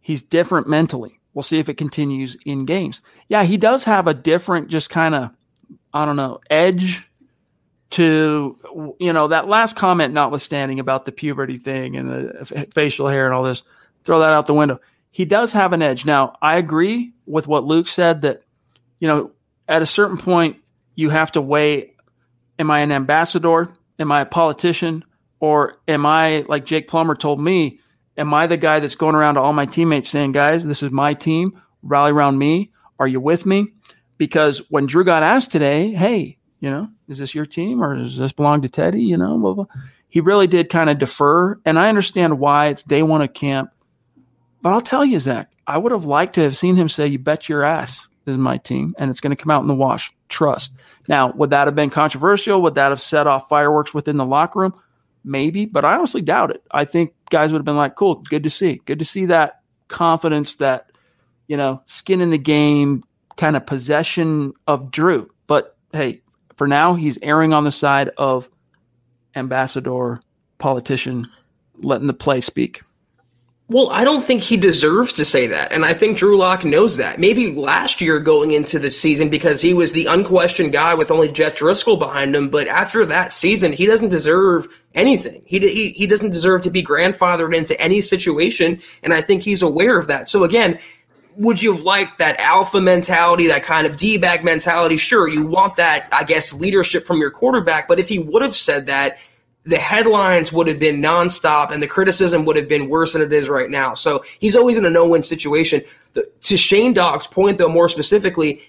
he's different mentally. We'll see if it continues in games. Yeah, he does have a different, just kind of, I don't know, edge to you know that last comment notwithstanding about the puberty thing and the facial hair and all this throw that out the window. He does have an edge. Now i agree with what luke said that you know at a certain point you have to weigh am i an ambassador? Am i a politician? Or am i like jake plummer told me am i the guy that's going around to all my teammates saying guys this is my team. Rally around me. Are you with me? Because when drew got asked today hey you know, is this your team or does this belong to Teddy? You know, blah, blah. he really did kind of defer. And I understand why it's day one of camp. But I'll tell you, Zach, I would have liked to have seen him say, You bet your ass is my team and it's going to come out in the wash. Trust. Now, would that have been controversial? Would that have set off fireworks within the locker room? Maybe, but I honestly doubt it. I think guys would have been like, Cool, good to see. Good to see that confidence, that, you know, skin in the game kind of possession of Drew. But hey, for now, he's erring on the side of ambassador, politician, letting the play speak. Well, I don't think he deserves to say that. And I think Drew Lock knows that. Maybe last year going into the season because he was the unquestioned guy with only Jeff Driskel behind him. But after that season, he doesn't deserve anything. He, he, he doesn't deserve to be grandfathered into any situation. And I think he's aware of that. So again, would you have liked that alpha mentality, that kind of D bag mentality? Sure, you want that, I guess, leadership from your quarterback. But if he would have said that, the headlines would have been nonstop and the criticism would have been worse than it is right now. So he's always in a no win situation. The, to Shane Dog's point, though, more specifically,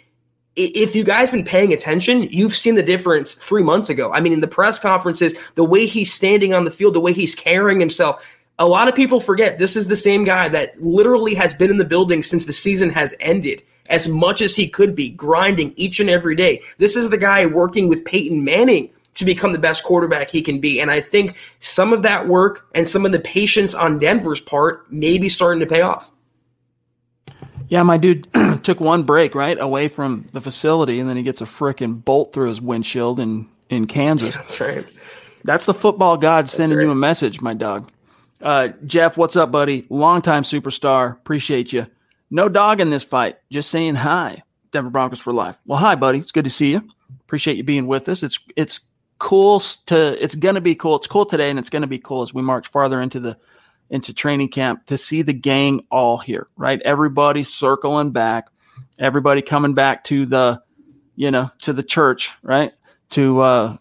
if you guys been paying attention, you've seen the difference three months ago. I mean, in the press conferences, the way he's standing on the field, the way he's carrying himself, a lot of people forget this is the same guy that literally has been in the building since the season has ended. as much as he could be, grinding each and every day. This is the guy working with Peyton Manning to become the best quarterback he can be. And I think some of that work and some of the patience on Denver's part may be starting to pay off. Yeah, my dude took one break right away from the facility, and then he gets a freaking bolt through his windshield in in Kansas. That's right. That's the football god sending right. you a message, my dog. Uh, Jeff, what's up, buddy? Longtime superstar. Appreciate you. No dog in this fight. Just saying hi. Denver Broncos for life. Well, hi, buddy. It's good to see you. Appreciate you being with us. It's it's cool to it's gonna be cool. It's cool today, and it's gonna be cool as we march farther into the into training camp to see the gang all here, right? Everybody circling back, everybody coming back to the, you know, to the church, right? To uh,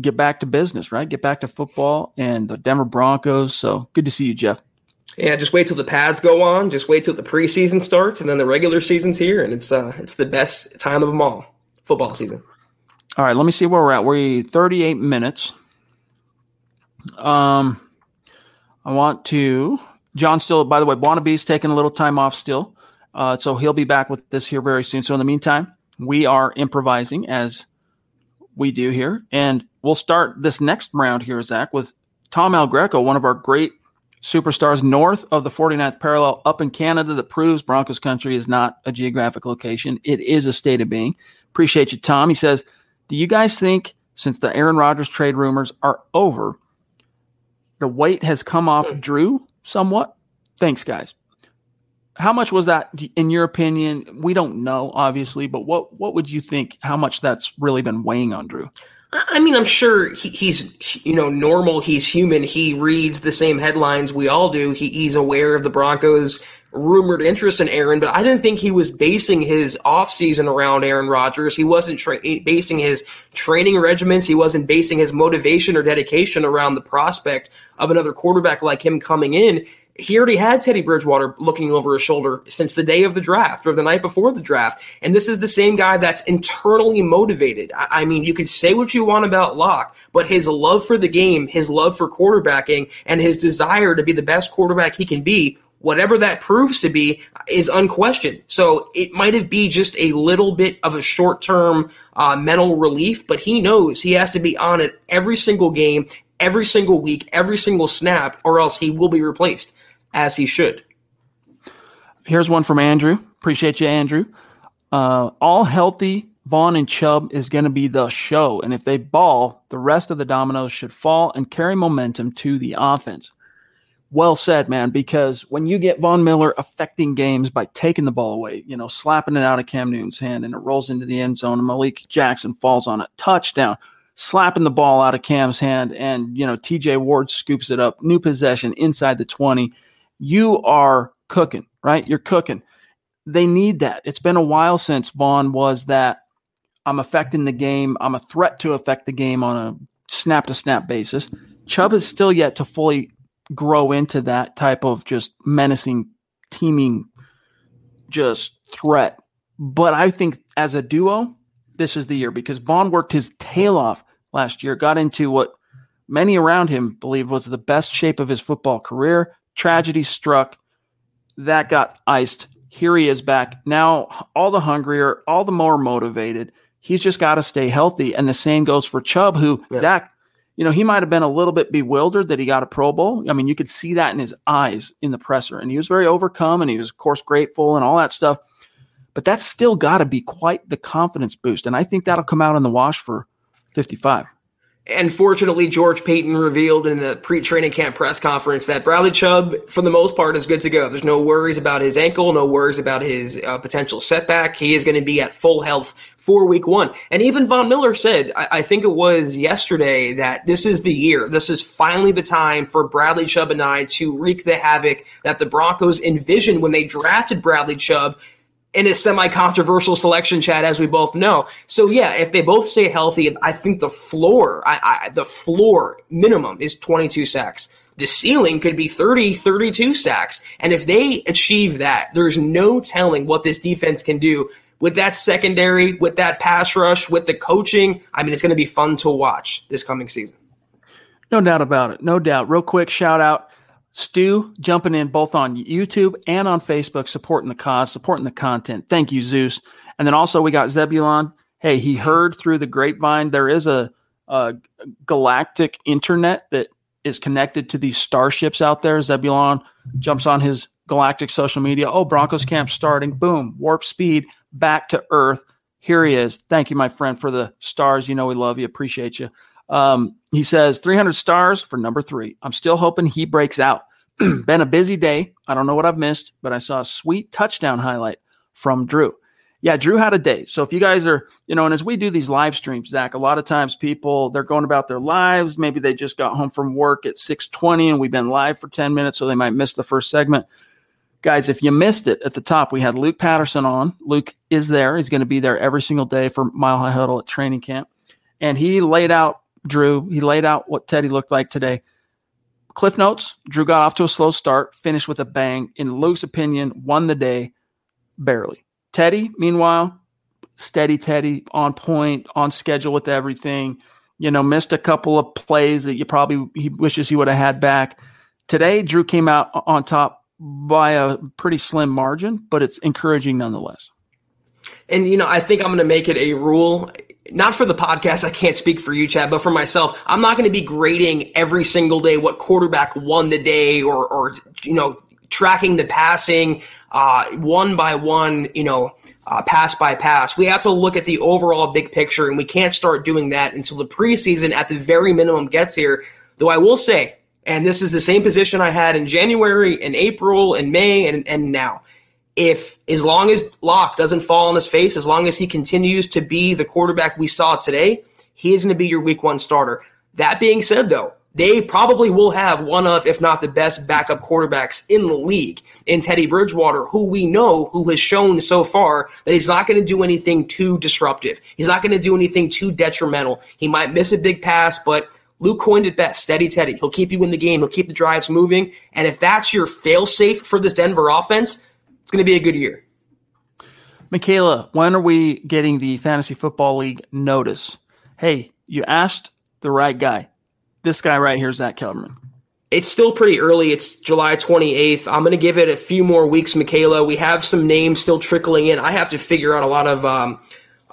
get back to business, right? Get back to football and the Denver Broncos. So good to see you, Jeff. Yeah, just wait till the pads go on. Just wait till the preseason starts, and then the regular season's here, and it's uh, it's the best time of them all, football season. All right, let me see where we're at. We're 38 minutes. Um, I want to. John still, by the way, Wannabe's taking a little time off still. Uh, so he'll be back with this here very soon. So in the meantime, we are improvising as we do here. And we'll start this next round here, Zach, with Tom El Greco, one of our great superstars north of the 49th parallel up in Canada that proves Broncos country is not a geographic location. It is a state of being. Appreciate you, Tom. He says, Do you guys think since the Aaron Rodgers trade rumors are over, the weight has come off. Drew somewhat. Thanks, guys. How much was that, in your opinion? We don't know, obviously, but what what would you think? How much that's really been weighing on Drew? I mean, I'm sure he, he's you know normal. He's human. He reads the same headlines we all do. He, he's aware of the Broncos' rumored interest in Aaron, but I didn't think he was basing his offseason around Aaron Rodgers. He wasn't tra- basing his training regimens. He wasn't basing his motivation or dedication around the prospect of another quarterback like him coming in he already had Teddy Bridgewater looking over his shoulder since the day of the draft or the night before the draft. And this is the same guy that's internally motivated. I, mean, you can say what you want about Lock, but his love for the game, his love for quarterbacking, and his desire to be the best quarterback he can be, whatever that proves to be, is unquestioned. So it might have be just a little bit of a short term uh, mental relief, but he knows he has to be on it every single game, every single week, every single snap, or else he will be replaced as he should. Here's one from Andrew. Appreciate you, Andrew. Uh, all healthy Von and Chubb is going to be the show. And if they ball, the rest of the dominoes should fall and carry momentum to the offense. Well said, man, because when you get Von Miller affecting games by taking the ball away, you know, slapping it out of Cam Newton's hand and it rolls into the end zone and Malik Jackson falls on it, touchdown, slapping the ball out of Cam's hand and, you know, TJ Ward scoops it up, new possession inside the 20 you are cooking, right? You're cooking. They need that. It's been a while since Von was that I'm affecting the game. I'm a threat to affect the game on a snap to snap basis. Chubb is still yet to fully grow into that type of just menacing, teaming, just threat. But I think as a duo, this is the year because Von worked his tail off last year, got into what many around him believed was the best shape of his football career, Tragedy struck. That got iced. Here he is back. Now, all the hungrier, all the more motivated. He's just got to stay healthy. And the same goes for Chubb, who, yeah. Zach, you know, he might have been a little bit bewildered that he got a Pro Bowl. I mean, you could see that in his eyes in the presser. And he was very overcome and he was, of course, grateful and all that stuff. But that's still got to be quite the confidence boost. And I think that'll come out in the wash for 55. And fortunately, George Paton revealed in the pre-training camp press conference that Bradley Chubb, for the most part, is good to go. There's no worries about his ankle, no worries about his uh, potential setback. He is going to be at full health for week one. And even Von Miller said, I-, I think it was yesterday, that this is the year. This is finally the time for Bradley Chubb and I to wreak the havoc that the Broncos envisioned when they drafted Bradley Chubb in a semi-controversial selection Chad, as we both know. So yeah, if they both stay healthy, I think the floor, I, I, the floor minimum is 22 sacks. The ceiling could be 30, 32 sacks. And if they achieve that, there's no telling what this defense can do with that secondary, with that pass rush, with the coaching. I mean, it's going to be fun to watch this coming season. No doubt about it. No doubt. Real quick shout out Stu jumping in both on YouTube and on Facebook, supporting the cause, supporting the content. Thank you, Zeus. And then also we got Zebulon. Hey, he heard through the grapevine there is a, a galactic internet that is connected to these starships out there. Zebulon jumps on his galactic social media. Oh, Broncos camp starting. Boom, warp speed back to Earth. Here he is. Thank you, my friend, for the stars. You know we love you. Appreciate you. Um, he says 300 stars for number three. I'm still hoping he breaks out. Been a busy day. I don't know what I've missed, but I saw a sweet touchdown highlight from Drew. Yeah, Drew had a day. So if you guys are, you know, and as we do these live streams, Zach, a lot of times people they're going about their lives. Maybe they just got home from work at 6:20 and we've been live for 10 minutes, so they might miss the first segment. Guys, if you missed it at the top, we had Luke Patterson on. Luke is there. He's going to be there every single day for Mile High Huddle at training camp. And he laid out Drew, he laid out what Teddy looked like today. Cliff notes Drew got off to a slow start, finished with a bang. In Luke's opinion, won the day barely. Teddy, meanwhile, steady Teddy, on point, on schedule with everything. You know, missed a couple of plays that you probably he wishes he would have had back. Today, Drew came out on top by a pretty slim margin, but it's encouraging nonetheless. And you know, I think I'm going to make it a rule not for the podcast, I can't speak for you, Chad, but for myself, I'm not going to be grading every single day what quarterback won the day or, or you know, tracking the passing uh, one by one, you know, uh, pass by pass. We have to look at the overall big picture, and we can't start doing that until the preseason at the very minimum gets here. Though I will say, and this is the same position I had in January, and April, and May, and, and now if as long as Lock doesn't fall on his face, as long as he continues to be the quarterback we saw today, he is going to be your week one starter. That being said, though, they probably will have one of, if not the best backup quarterbacks in the league in Teddy Bridgewater, who we know who has shown so far that he's not going to do anything too disruptive. He's not going to do anything too detrimental. He might miss a big pass, but Luke coined it best, steady Teddy. He'll keep you in the game. He'll keep the drives moving. And if that's your fail safe for this Denver offense, going to be a good year. Michaela, when are we getting the Fantasy Football League notice? Hey, you asked the right guy. This guy right here is Zach Kelberman. It's still pretty early. It's July 28th. I'm going to give it a few more weeks, Michaela. We have some names still trickling in. I have to figure out a lot of um,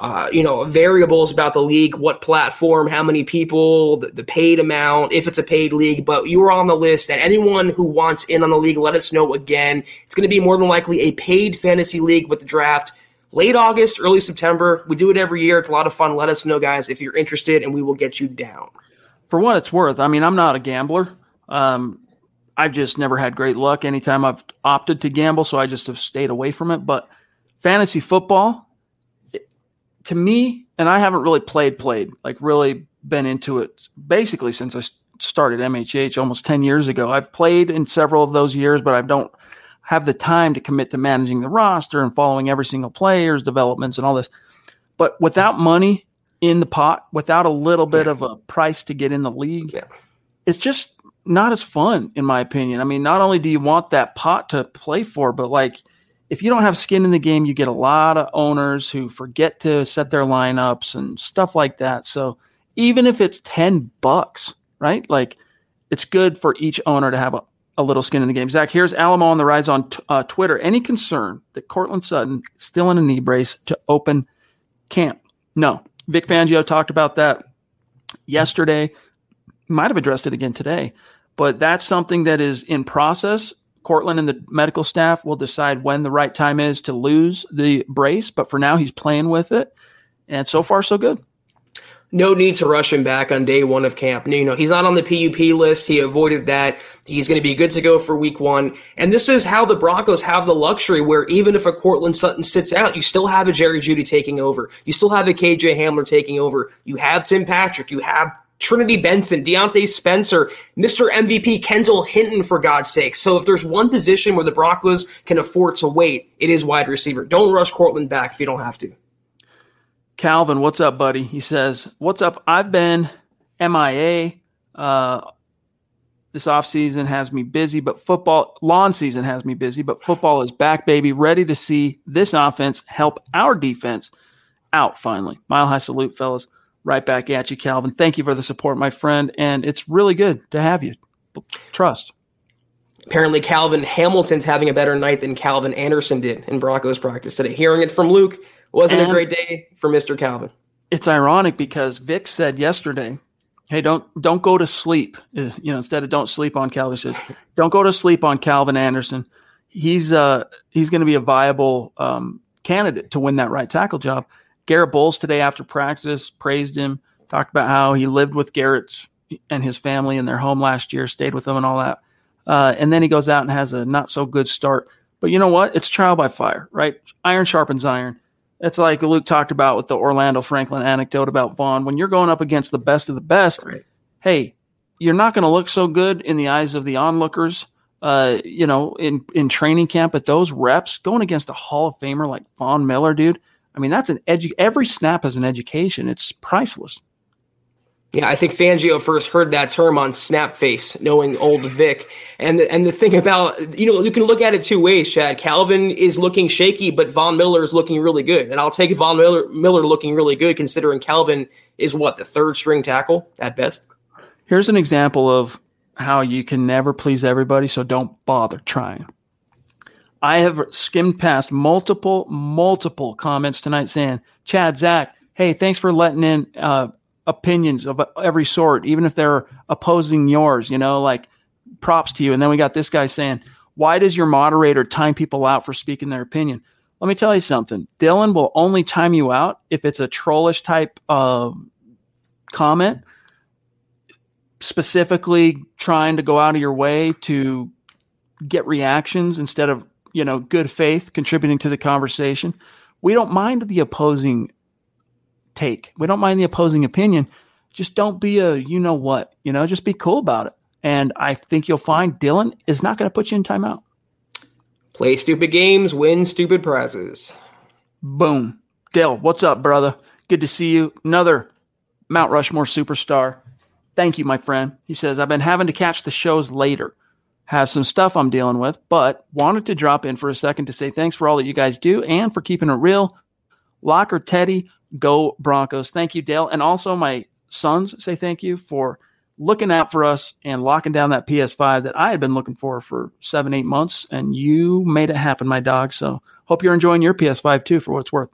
uh, you know, variables about the league, what platform, how many people, the, the, paid amount, if it's a paid league. But you are on the list, and anyone who wants in on the league, let us know again. It's going to be more than likely a paid fantasy league with the draft. Late August, early September. We do it every year. It's a lot of fun. Let us know, guys, if you're interested, and we will get you down. For what it's worth, I mean, I'm not a gambler. Um, I've just never had great luck anytime I've opted to gamble, so I just have stayed away from it. But fantasy football, to me, and I haven't really played, played, like really been into it basically since I started MHH almost 10 years ago. I've played in several of those years, but I don't have the time to commit to managing the roster and following every single player's developments and all this. But without money in the pot, without a little bit yeah. of a price to get in the league, yeah. it's just not as fun, in my opinion. I mean, not only do you want that pot to play for, but like if you don't have skin in the game, you get a lot of owners who forget to set their lineups and stuff like that. So even if it's 10 bucks, right? Like it's good for each owner to have a, a little skin in the game. Zach, here's Alamo on the rise on t- uh, Twitter. Any concern that Courtland Sutton still in a knee brace to open camp? No. Vic Fangio talked about that yesterday. Might have addressed it again today, but that's something that is in process Courtland and the medical staff will decide when the right time is to lose the brace, but for now he's playing with it, and so far so good. No need to rush him back on day one of camp. You know he's not on the PUP list. He avoided that. He's going to be good to go for week one. And this is how the Broncos have the luxury where even if a Courtland Sutton sits out, you still have a Jerry Jeudy taking over. You still have a KJ Hamler taking over. You have Tim Patrick. You have Trinity Benson, Diontae Spencer, Mr. MVP Kendall Hinton, for God's sake. So if there's one position where the Broncos can afford to wait, it is wide receiver. Don't rush Courtland back if you don't have to. Calvin, what's up, buddy? He says, What's up? I've been MIA. Uh, this offseason has me busy, but football, lawn season has me busy, but football is back, baby. Ready to see this offense help our defense out finally. Mile high salute, fellas. Right back at you, Calvin. Thank you for the support, my friend. And it's really good to have you. Trust. Apparently, Calvin Hamilton's having a better night than Calvin Anderson did in Broncos practice today. Hearing it from Luke wasn't And- a great day for Mr. Calvin. It's ironic because Vic said yesterday, "Hey, don't don't go to sleep." Uh, You know, instead of "don't sleep on Calvin," he says, "Don't go to sleep on Calvin Anderson. He's uh he's going to be a viable um, candidate to win that right tackle job." Garett Bolles today after practice praised him, talked about how he lived with Garett's and his family in their home last year, stayed with them and all that. Uh, and then he goes out and has a not so good start. But you know what? It's trial by fire, right? Iron sharpens iron. It's like Luke talked about with the Orlando Franklin anecdote about Von. When you're going up against the best of the best, hey, you're not going to look so good in the eyes of the onlookers. Uh, you know, in in training camp, at those reps, going against a Hall of Famer like Von Miller, dude. I mean, that's an edu- Every snap is an education. It's priceless. Yeah, I think Fangio first heard that term on Snapface, knowing old Vic. And the, and the thing about you know you can look at it two ways, Chad. Calvin is looking shaky, but Von Miller is looking really good, and I'll take Von Miller Miller looking really good, considering Calvin is what the third string tackle at best. Here's an example of how you can never please everybody, so don't bother trying. I have skimmed past multiple, multiple comments tonight saying, Chad, Zach, hey, thanks for letting in uh, opinions of every sort, even if they're opposing yours, you know, like props to you. And then we got this guy saying, why does your moderator time people out for speaking their opinion? Let me tell you something. Dylan will only time you out if it's a trollish type of comment specifically trying to go out of your way to get reactions instead of you know good faith contributing to the conversation. We don't mind the opposing take. We don't mind the opposing opinion. Just don't be a you know what you know? Just be cool about it. And i think you'll find dylan is not going to put you in timeout. Play stupid games, win stupid prizes. boom. Dale, what's up brother? Good to see you. Another mount rushmore superstar. Thank you, my friend. He says, I've been having to catch the shows later. Have some stuff I'm dealing with, but wanted to drop in for a second to say thanks for all that you guys do and for keeping it real. Locker Teddy, go Broncos. Thank you, Dale. And also my sons say thank you for looking out for us and locking down that PS5 that I had been looking for for seven, eight months. And you made it happen, my dog. So hope you're enjoying your PS5 too, for what it's worth.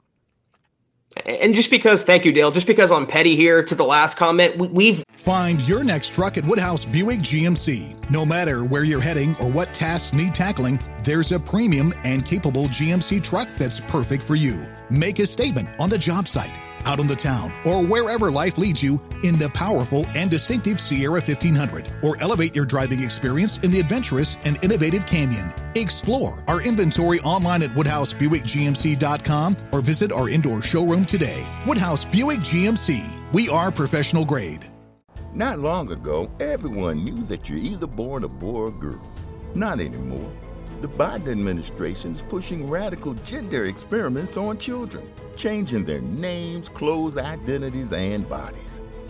And just because, thank you, Dale, just because I'm petty here to the last comment, we, we've Find your next truck at Woodhouse Buick GMC. No matter where you're heading or what tasks need tackling, there's a premium and capable GMC truck that's perfect for you. Make a statement on the job site, out on the town, or wherever life leads you in the powerful and distinctive Sierra 1500, or elevate your driving experience in the adventurous and innovative Canyon. Explore our inventory online at WoodhouseBuickGMC.com or visit our indoor showroom today. Woodhouse Buick GMC. We are professional grade. Not long ago, everyone knew that you're either born a boy or girl. Not anymore. The Biden administration is pushing radical gender experiments on children, changing their names, clothes, identities, and bodies.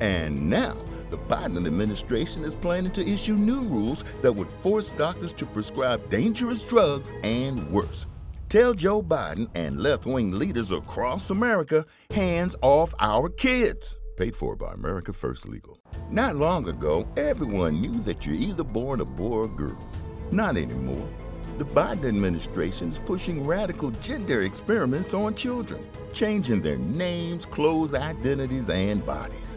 And now, the Biden administration is planning to issue new rules that would force doctors to prescribe dangerous drugs and worse. Tell Joe Biden and left wing leaders across America hands off our kids. Paid for by America First Legal. Not long ago, everyone knew that you're either born a boy or girl. Not anymore. The Biden administration is pushing radical gender experiments on children, changing their names, clothes, identities, and bodies.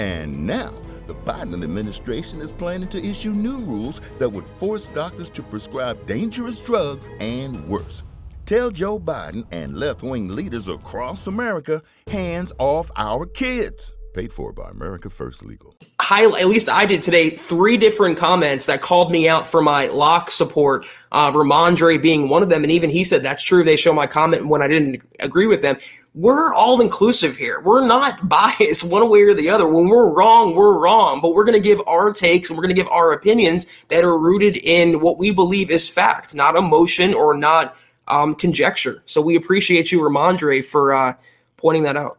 And now, the Biden administration is planning to issue new rules that would force doctors to prescribe dangerous drugs and worse. Tell Joe Biden and left wing leaders across America hands off our kids. Paid for by America First Legal. Highlight, at least I did today, three different comments that called me out for my lock support. Uh, Rhamondre being one of them, and even he said that's true. They show my comment when I didn't agree with them. We're all inclusive here. We're not biased one way or the other. When we're wrong, we're wrong, but we're going to give our takes and we're going to give our opinions that are rooted in what we believe is fact, not emotion or not um, conjecture. So we appreciate you, Rhamondre, for uh, pointing that out.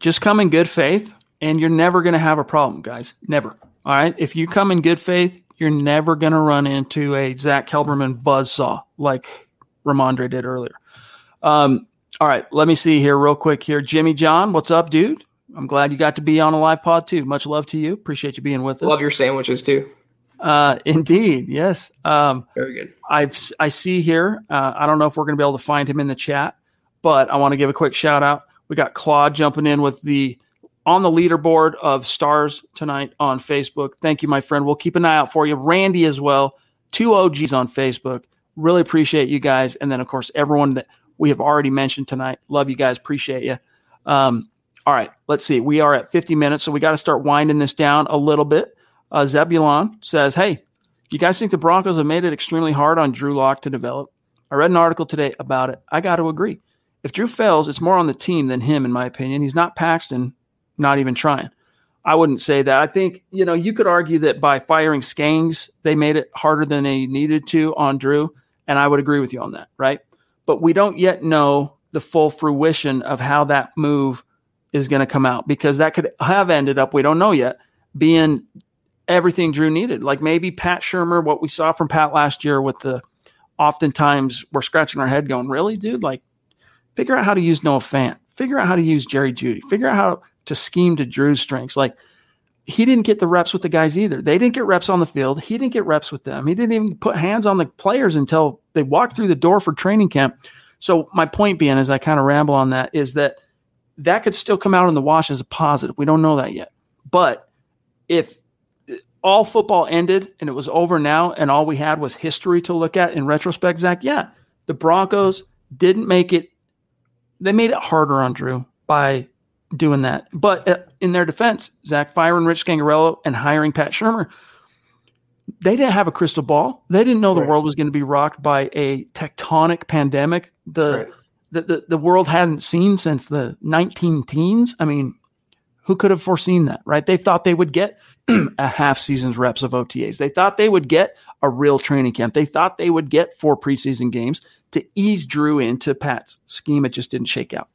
Just come in good faith, and you're never going to have a problem, guys. Never. All right. If you come in good faith, you're never going to run into a Zach Kelberman buzzsaw like Rhamondre did earlier. Um, all right. Let me see here real quick here. Jimmy John, what's up, dude? I'm glad you got to be on a live pod too. Much love to you. Appreciate you being with us. Love your sandwiches too. Uh, indeed, yes. Um, Very good. I've I see here. Uh, I don't know if we're going to be able to find him in the chat, but I want to give a quick shout out. We got Claude jumping in with the on the leaderboard of stars tonight on Facebook. Thank you, my friend. We'll keep an eye out for you. Randy as well. Two OGs on Facebook. Really appreciate you guys, and then of course everyone that we have already mentioned tonight. Love you guys. Appreciate you. Um, all right, let's see. We are at 50 minutes, so we got to start winding this down a little bit. Uh, Zebulon says, Hey, you guys think the Broncos have made it extremely hard on Drew Lock to develop? I read an article today about it. I got to agree. If Drew fails, it's more on the team than him, in my opinion. He's not Paxton, not even trying. I wouldn't say that. I think, you know, you could argue that by firing Skangs, they made it harder than they needed to on Drew. And I would agree with you on that, right? But we don't yet know the full fruition of how that move is going to come out because that could have ended up, we don't know yet, being everything Drew needed. Like maybe Pat Shurmur, what we saw from Pat last year with the oftentimes we're scratching our head going, really, dude? Like, figure out how to use Noah Fant, figure out how to use Jerry Jeudy, figure out how to scheme to Drew's strengths. Like, he didn't get the reps with the guys either. They didn't get reps on the field. He didn't get reps with them. He didn't even put hands on the players until they walked through the door for training camp. So my point being, as I kind of ramble on that, is that that could still come out in the wash as a positive. We don't know that yet. But if all football ended and it was over now, and all we had was history to look at in retrospect, Zach, yeah, the Broncos didn't make it. They made it harder on Drew by doing that. But uh, in their defense, Zach firing Rich Scangarello and hiring Pat Shurmur, they didn't have a crystal ball. They didn't know the Right. world was going to be rocked by a tectonic pandemic. The, Right. the, the the world hadn't seen since the 19 teens. I mean, who could have foreseen that, right? They thought they would get a half season's reps of OTAs. They thought they would get a real training camp. They thought they would get four preseason games to ease Drew into Pat's scheme. It just didn't shake out.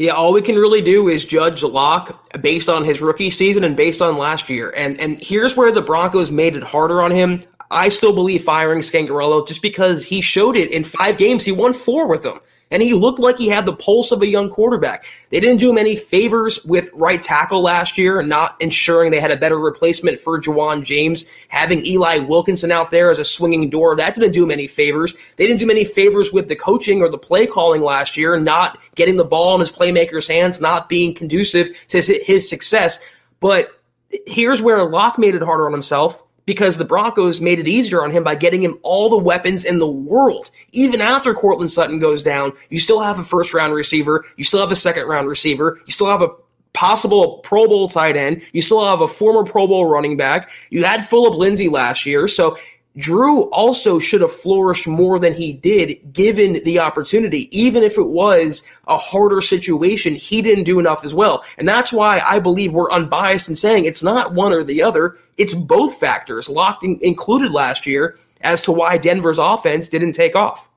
Yeah, all we can really do is judge Lock based on his rookie season and based on last year. And and here's where the Broncos made it harder on him. I still believe firing Scangarello just because he showed it in five games. He won four with them. And he looked like he had the pulse of a young quarterback. They didn't do him any favors with right tackle last year, not ensuring they had a better replacement for Ja'Wuan James. Having Eli Wilkinson out there as a swinging door, that didn't do him any favors. They didn't do him any favors with the coaching or the play calling last year, not getting the ball in his playmakers' hands, not being conducive to his, his success. But here's where Lock made it harder on himself because the Broncos made it easier on him by getting him all the weapons in the world. Even after Courtland Sutton goes down, you still have a first round receiver, you still have a second round receiver, you still have a possible Pro Bowl tight end, you still have a former Pro Bowl running back. You had Philip Lindsay last year, so Drew also should have flourished more than he did given the opportunity. Even if it was a harder situation, he didn't do enough as well. And that's why I believe we're unbiased in saying it's not one or the other. It's both factors locked in, included last year as to why Denver's offense didn't take off.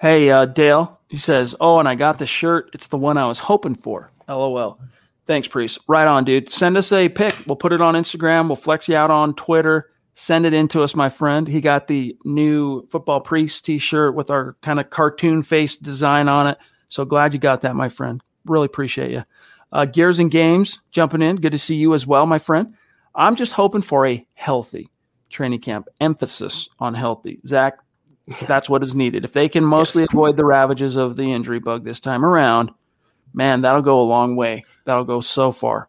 Hey, uh, Dale, he says, Oh, and I got the shirt. It's the one I was hoping for. LOL. Thanks, Priest. Right on, dude. Send us a pic. We'll put it on Instagram. We'll flex you out on Twitter. Send it in to us, my friend. He got the new Football Priest t shirt with our kind of cartoon face design on it. So glad you got that, my friend. Really appreciate you. Uh, Gears and Games jumping in. Good to see you as well, my friend. I'm just hoping for a healthy training camp. Emphasis on healthy. Zach, that's what is needed. If they can mostly avoid the ravages of the injury bug this time around, man, that'll go a long way. That'll go so far.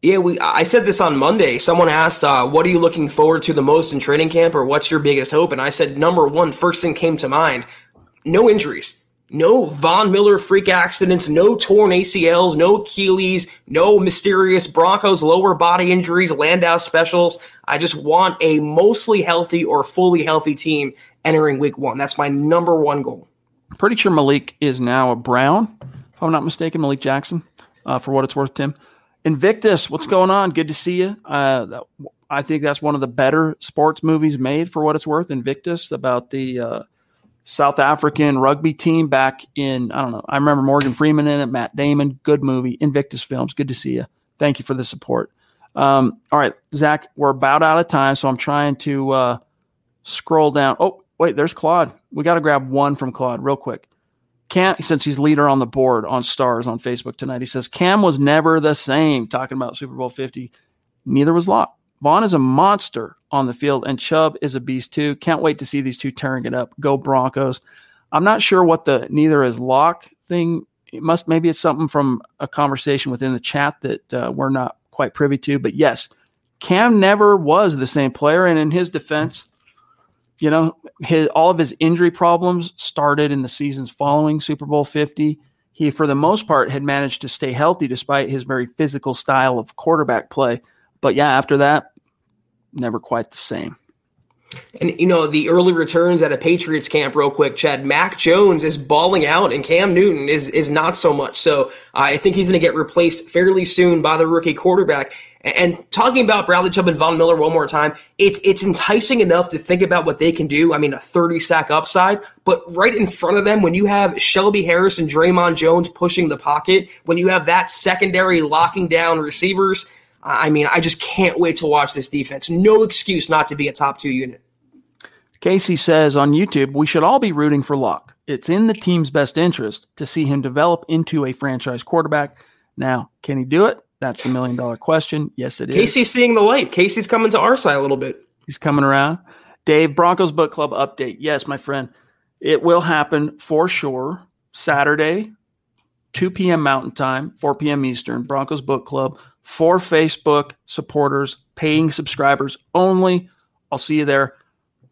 Yeah, we. I said this on Monday. Someone asked, uh, "What are you looking forward to the most in training camp, or what's your biggest hope?" And I said, number one, first thing came to mind: no injuries, no Von Miller freak accidents, no torn ACLs, no Achilles, no mysterious Broncos lower body injuries, Landau specials. I just want a mostly healthy or fully healthy team entering Week One. That's my number one goal. Pretty sure Malik is now a Brown, if I'm not mistaken. Malik Jackson, uh, for what it's worth, Tim. Invictus, what's going on? Good to see you. Uh, I think that's one of the better sports movies made for what it's worth. Invictus about the uh, South African rugby team back in, I don't know, I remember Morgan Freeman in it, Matt Damon. Good movie. Invictus Films. Good to see you. Thank you for the support. Um, all right, Zach, we're about out of time, so I'm trying to uh, scroll down. Oh, wait, there's Claude. We got to grab one from Claude real quick. Cam, since he's leader on the board on stars on Facebook tonight, he says Cam was never the same. Talking about Super Bowl 50, neither was Lock. Von is a monster on the field, and Chubb is a beast too. Can't wait to see these two tearing it up. Go Broncos! I'm not sure what the neither is Lock thing. It must maybe it's something from a conversation within the chat that uh, we're not quite privy to. But yes, Cam never was the same player, and in his defense, you know, his all of his injury problems started in the seasons following Super Bowl 50. He, for the most part, had managed to stay healthy despite his very physical style of quarterback play. But yeah, after that, never quite the same. And you know the early returns at a Patriots camp, real quick. Chad Mac Jones is balling out, and Cam Newton is is not so much. So uh, I think he's going to get replaced fairly soon by the rookie quarterback. And talking about Bradley Chubb and Von Miller one more time, it's it's enticing enough to think about what they can do. I mean, a 30 sack upside, but right in front of them, when you have Shelby Harris and Dre'Mont Jones pushing the pocket, when you have that secondary locking down receivers, I mean, I just can't wait to watch this defense. No excuse not to be a top two unit. Casey says on YouTube, we should all be rooting for Lock. It's in the team's best interest to see him develop into a franchise quarterback. Now, can he do it? That's the million dollar question. Yes, it is. Casey's seeing the light. Casey's coming to our side a little bit. He's coming around. Dave, Broncos Book Club update. Yes, my friend. It will happen for sure. Saturday, 2 p.m. Mountain Time, 4 p.m. Eastern. Broncos Book Club for Facebook supporters, paying subscribers only. I'll see you there.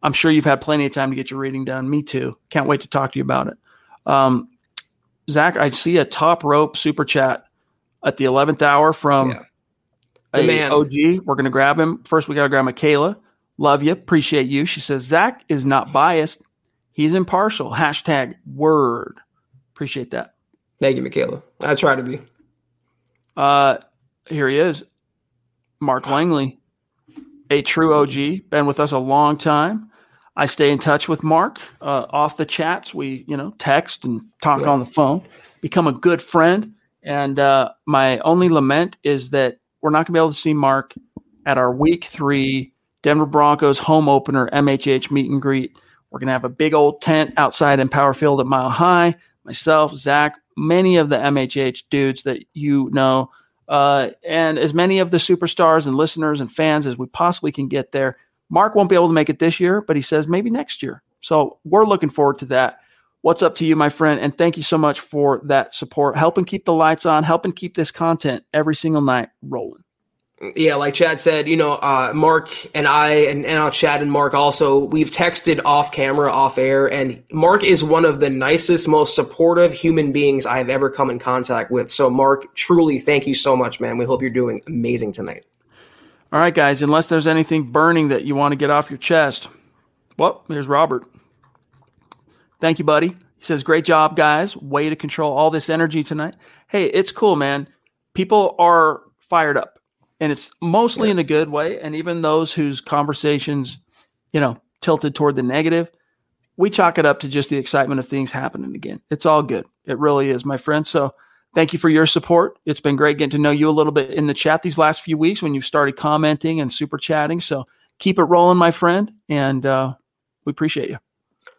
I'm sure you've had plenty of time to get your reading done. Me too. Can't wait to talk to you about it. Um, Zach, I see a top rope super chat at the 11th hour from yeah. a man. OG. We're going to grab him. First, we got to grab Michaela. Love you. Appreciate you. She says, Zach is not biased. He's impartial. Hashtag word. Appreciate that. Thank you, Michaela. I try to be. Uh, here he is. Mark Langley, a true OG, been with us a long time. I stay in touch with Mark uh, off the chats. We, you know, text and talk yeah. on the phone, become a good friend. And uh, my only lament is that we're not going to be able to see Mark at our week three Denver Broncos home opener MHH meet and greet. We're going to have a big old tent outside Empower Field at Mile High. Myself, Zach, many of the MHH dudes that you know, uh, and as many of the superstars and listeners and fans as we possibly can get there. Mark won't be able to make it this year, but he says maybe next year. So we're looking forward to that. What's up to you, my friend? And thank you so much for that support, helping keep the lights on, helping keep this content every single night rolling. Yeah, like Chad said, you know, uh, Mark and I, and, and Chad and Mark also, we've texted off camera, off air, and Mark is one of the nicest, most supportive human beings I have ever come in contact with. So, Mark, truly, thank you so much, man. We hope you're doing amazing tonight. All right, guys, unless there's anything burning that you want to get off your chest, well, here's Robert. Thank you, buddy. He says, Great job, guys. Way to control all this energy tonight. Hey, it's cool, man. People are fired up, and it's mostly yeah. in a good way. And even those whose conversations, you know, tilted toward the negative, we chalk it up to just the excitement of things happening again. It's all good. It really is, my friend. So thank you for your support. It's been great getting to know you a little bit in the chat these last few weeks when you've started commenting and super chatting. So keep it rolling, my friend. And uh, we appreciate you.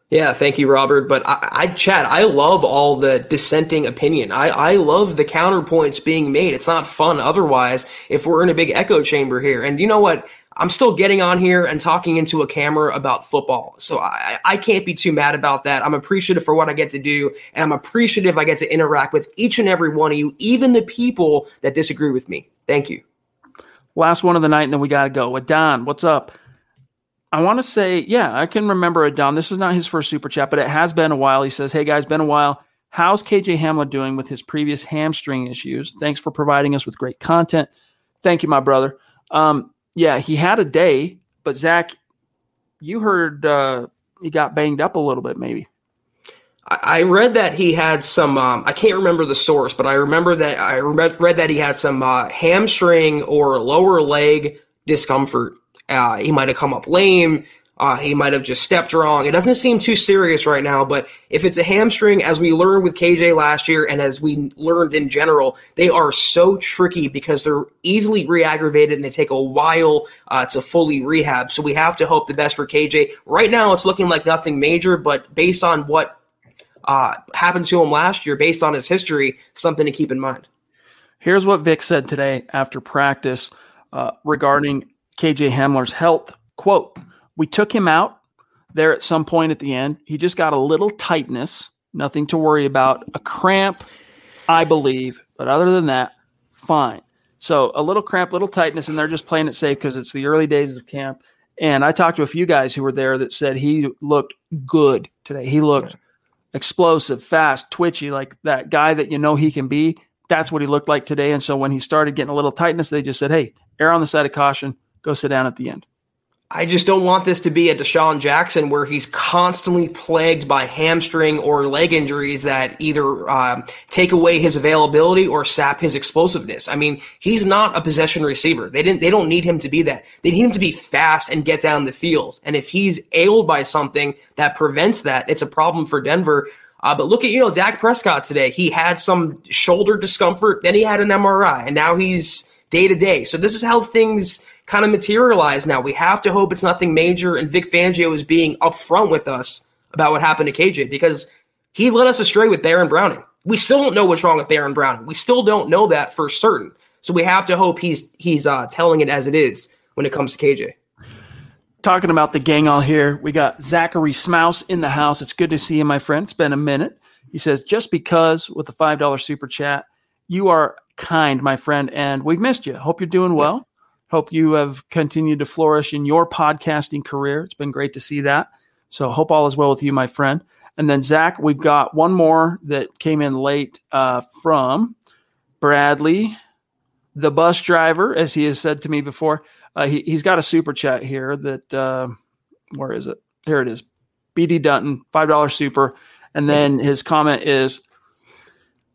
Yeah, thank you, Robert. But I, I Chad, I love all the dissenting opinion. I, I love the counterpoints being made. It's not fun otherwise if we're in a big echo chamber here. And you know what? I'm still getting on here and talking into a camera about football. So I, I can't be too mad about that. I'm appreciative for what I get to do. And I'm appreciative I get to interact with each and every one of you, even the people that disagree with me. Thank you. Last one of the night, and then we got to go. Adon, what's up? I want to say, yeah, I can remember Adon. This is not his first super chat, but it has been a while. He says, Hey guys, been a while. How's KJ Hamler doing with his previous hamstring issues? Thanks for providing us with great content. Thank you, my brother. Um, yeah, he had a day, but Zach, you heard uh, he got banged up a little bit, maybe. I read that he had some. Um, I can't remember the source, but I remember that I read that he had some uh, hamstring or lower leg discomfort. Uh, he might have come up lame. Uh, he might have just stepped wrong. It doesn't seem too serious right now, but if it's a hamstring, as we learned with KJ last year and as we learned in general, they are so tricky because they're easily re-aggravated and they take a while uh, to fully rehab. So we have to hope the best for KJ. Right now, it's looking like nothing major, but based on what uh, happened to him last year, based on his history, something to keep in mind. Here's what Vic said today after practice uh, regarding KJ Hamler's health. Quote, we took him out there at some point at the end. He just got a little tightness, nothing to worry about, a cramp, I believe. But other than that, fine. So a little cramp, little tightness, and they're just playing it safe because it's the early days of camp. And I talked to a few guys who were there that said he looked good today. He looked explosive, fast, twitchy, like that guy that you know he can be. That's what he looked like today. And so when he started getting a little tightness, they just said, hey, err on the side of caution, go sit down at the end. I just don't want this to be a DeSean Jackson where he's constantly plagued by hamstring or leg injuries that either um, take away his availability or sap his explosiveness. I mean, he's not a possession receiver. They didn't. They don't need him to be that. They need him to be fast and get down the field. And if he's ailed by something that prevents that, it's a problem for Denver. Uh, but look at you know Dak Prescott today. He had some shoulder discomfort, then he had an MRI, and now he's day to day. So this is how things kind of materialize now. We have to hope it's nothing major, and Vic Fangio is being upfront with us about what happened to KJ because he led us astray with Baron Browning. We still don't know what's wrong with Baron Browning. We still don't know that for certain. So we have to hope he's he's uh, telling it as it is when it comes to KJ. Talking about the gang all here, we got Zachary Smouse in the house. It's good to see you, my friend. It's been a minute. He says, just because with a $5 super chat, you are kind, my friend, and we've missed you. Hope you're doing well. Hope you have continued to flourish in your podcasting career. It's been great to see that. So hope all is well with you, my friend. And then Zach, we've got one more that came in late uh, from Bradley, the bus driver, as he has said to me before. Uh, he, has got a super chat here that uh, where is it? Here it is. BD Dutton, five dollar super, and then his comment is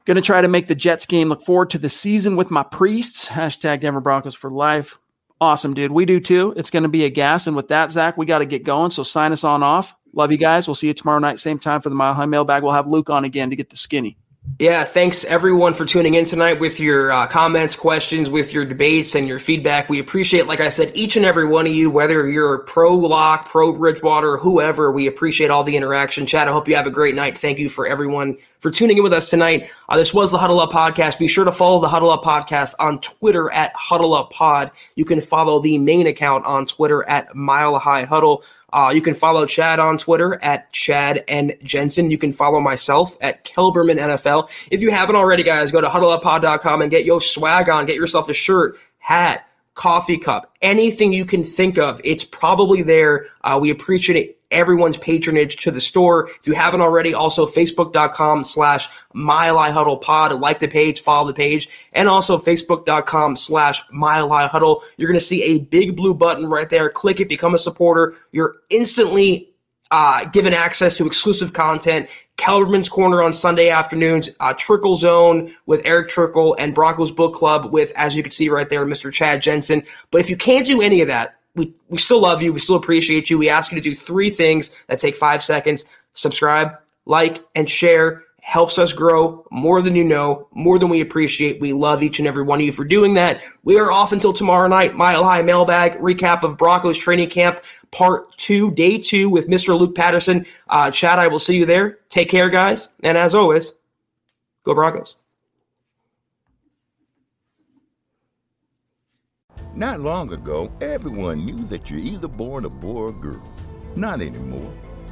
going to try to make the Jets game. Look forward to the season with my priests. Hashtag Denver Broncos for life. Awesome, dude. We do too. It's going to be a gas. And with that, Zach, we got to get going. So sign us on off. Love you guys. We'll see you tomorrow night, same time for the Mile High Mailbag. We'll have Luke on again to get the skinny. Yeah, thanks everyone for tuning in tonight with your uh, comments, questions, with your debates, and your feedback. We appreciate, like I said, each and every one of you, whether you're pro Lock, pro Bridgewater, whoever. We appreciate all the interaction. Chad, I hope you have a great night. Thank you for everyone for tuning in with us tonight. Uh, this was the Huddle Up Podcast. Be sure to follow the Huddle Up Podcast on Twitter at Huddle Up Pod. You can follow the main account on Twitter at Mile High Huddle. Uh, you can follow Chad on Twitter at Chad and Jensen. You can follow myself at Kelberman NFL. If you haven't already, guys, go to huddleuppod.com and get your swag on. Get yourself a shirt, hat, coffee cup, anything you can think of. It's probably there. Uh, we appreciate everyone's patronage to the store. If you haven't already, also facebook.com slash Pod. Like the page, follow the page, and also facebook.com slash Huddle. You're going to see a big blue button right there. Click it, become a supporter. You're instantly uh, given access to exclusive content. Kelberman's Corner on Sunday afternoons, uh, Trickel Zone with Erick Trickel, and Broncos Book Club with, as you can see right there, Mr. Chad Jensen. But if you can't do any of that, we, we still love you. We still appreciate you. We ask you to do three things that take five seconds subscribe, like, and share. Helps us grow more than you know, more than we appreciate. We love each and every one of you for doing that. We are off until tomorrow night. Mile High Mailbag recap of Broncos training camp, part two, day two with Mr. Luke Patterson. Uh, Chad, I will see you there. Take care, guys. And as always, go Broncos. Not long ago, everyone knew that you're either born a boy or girl. Not anymore.